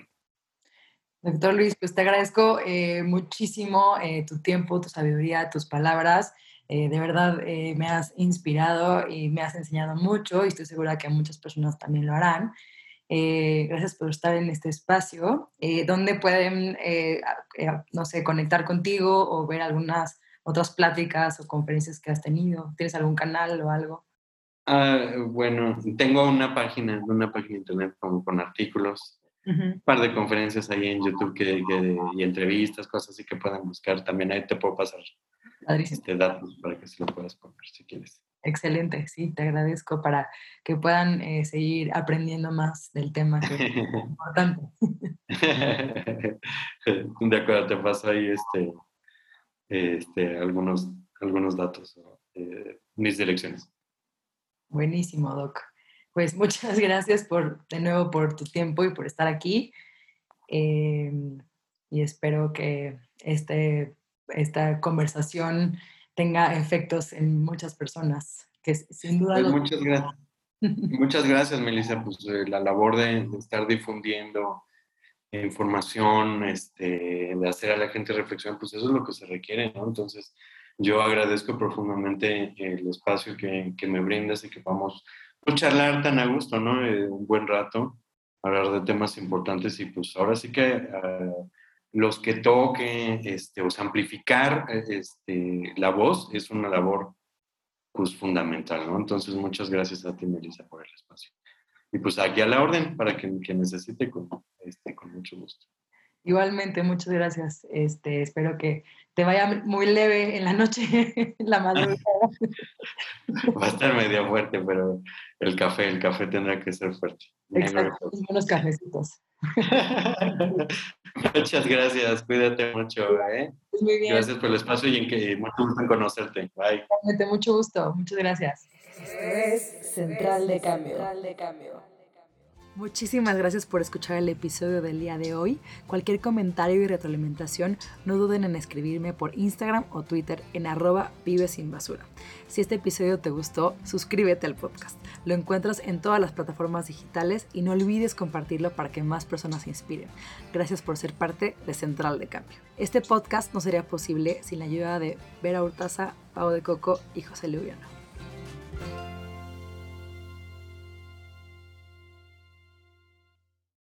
Doctor Luis, pues te agradezco eh, muchísimo eh, tu tiempo, tu sabiduría, tus palabras. Eh, de verdad me has inspirado y me has enseñado mucho y estoy segura que muchas personas también lo harán. gracias por estar en este espacio. ¿Dónde pueden, no sé, conectar contigo o ver algunas otras pláticas o conferencias que has tenido? ¿Tienes algún canal o algo? Ah, bueno, tengo una página, una página de internet con, con artículos, un par de conferencias ahí en YouTube que, y entrevistas, cosas así que puedan buscar. También ahí te puedo pasar este datos para que se lo puedas poner si quieres. Excelente, sí, te agradezco para que puedan eh, seguir aprendiendo más del tema que es importante. de acuerdo, te paso ahí este, este, algunos, algunos datos, eh, mis direcciones. Buenísimo, Doc. Pues muchas gracias por, de nuevo por tu tiempo y por estar aquí. Em, y espero que este, esta conversación tenga efectos en muchas personas, que sin duda... Pues muchas gracias. muchas gracias, Melissa. Pues eh, la labor de, estar difundiendo información, este, de hacer a la gente reflexionar, pues eso es lo que se requiere, ¿no? Entonces, yo agradezco profundamente el espacio que, que me brindas y que vamos a charlar tan a gusto, ¿no? Eh, un buen rato, hablar de temas importantes y pues ahora sí que uh, los que toquen, este, o sea, amplificar este, la voz es una labor pues fundamental, ¿no? Entonces, muchas gracias a ti, Melissa, por el espacio. Y pues aquí a la orden para que, que necesite con, este, con mucho gusto. Igualmente, muchas gracias. Este, espero que te vaya muy leve en la noche, en la madrugada. Va a estar medio fuerte, pero el café, el café tendrá que ser fuerte. Exacto, unos cafecitos. Muchas gracias, cuídate mucho. ¿eh? Pues muy bien. Gracias por el espacio y en que mucho gusto en conocerte. Bye. Mucho gusto, muchas gracias. es Central de Cambio. Central de Cambio. Muchísimas gracias por escuchar el episodio del día de hoy. Cualquier comentario y retroalimentación, no duden en escribirme por Instagram o Twitter en arroba vive sin basura. Si este episodio te gustó, suscríbete al podcast. Lo encuentras en todas las plataformas digitales y no olvides compartirlo para que más personas se inspiren. Gracias por ser parte de Central de Cambio. Este podcast no sería posible sin la ayuda de Vera Hurtaza, Pau de Coco y José Lubiano.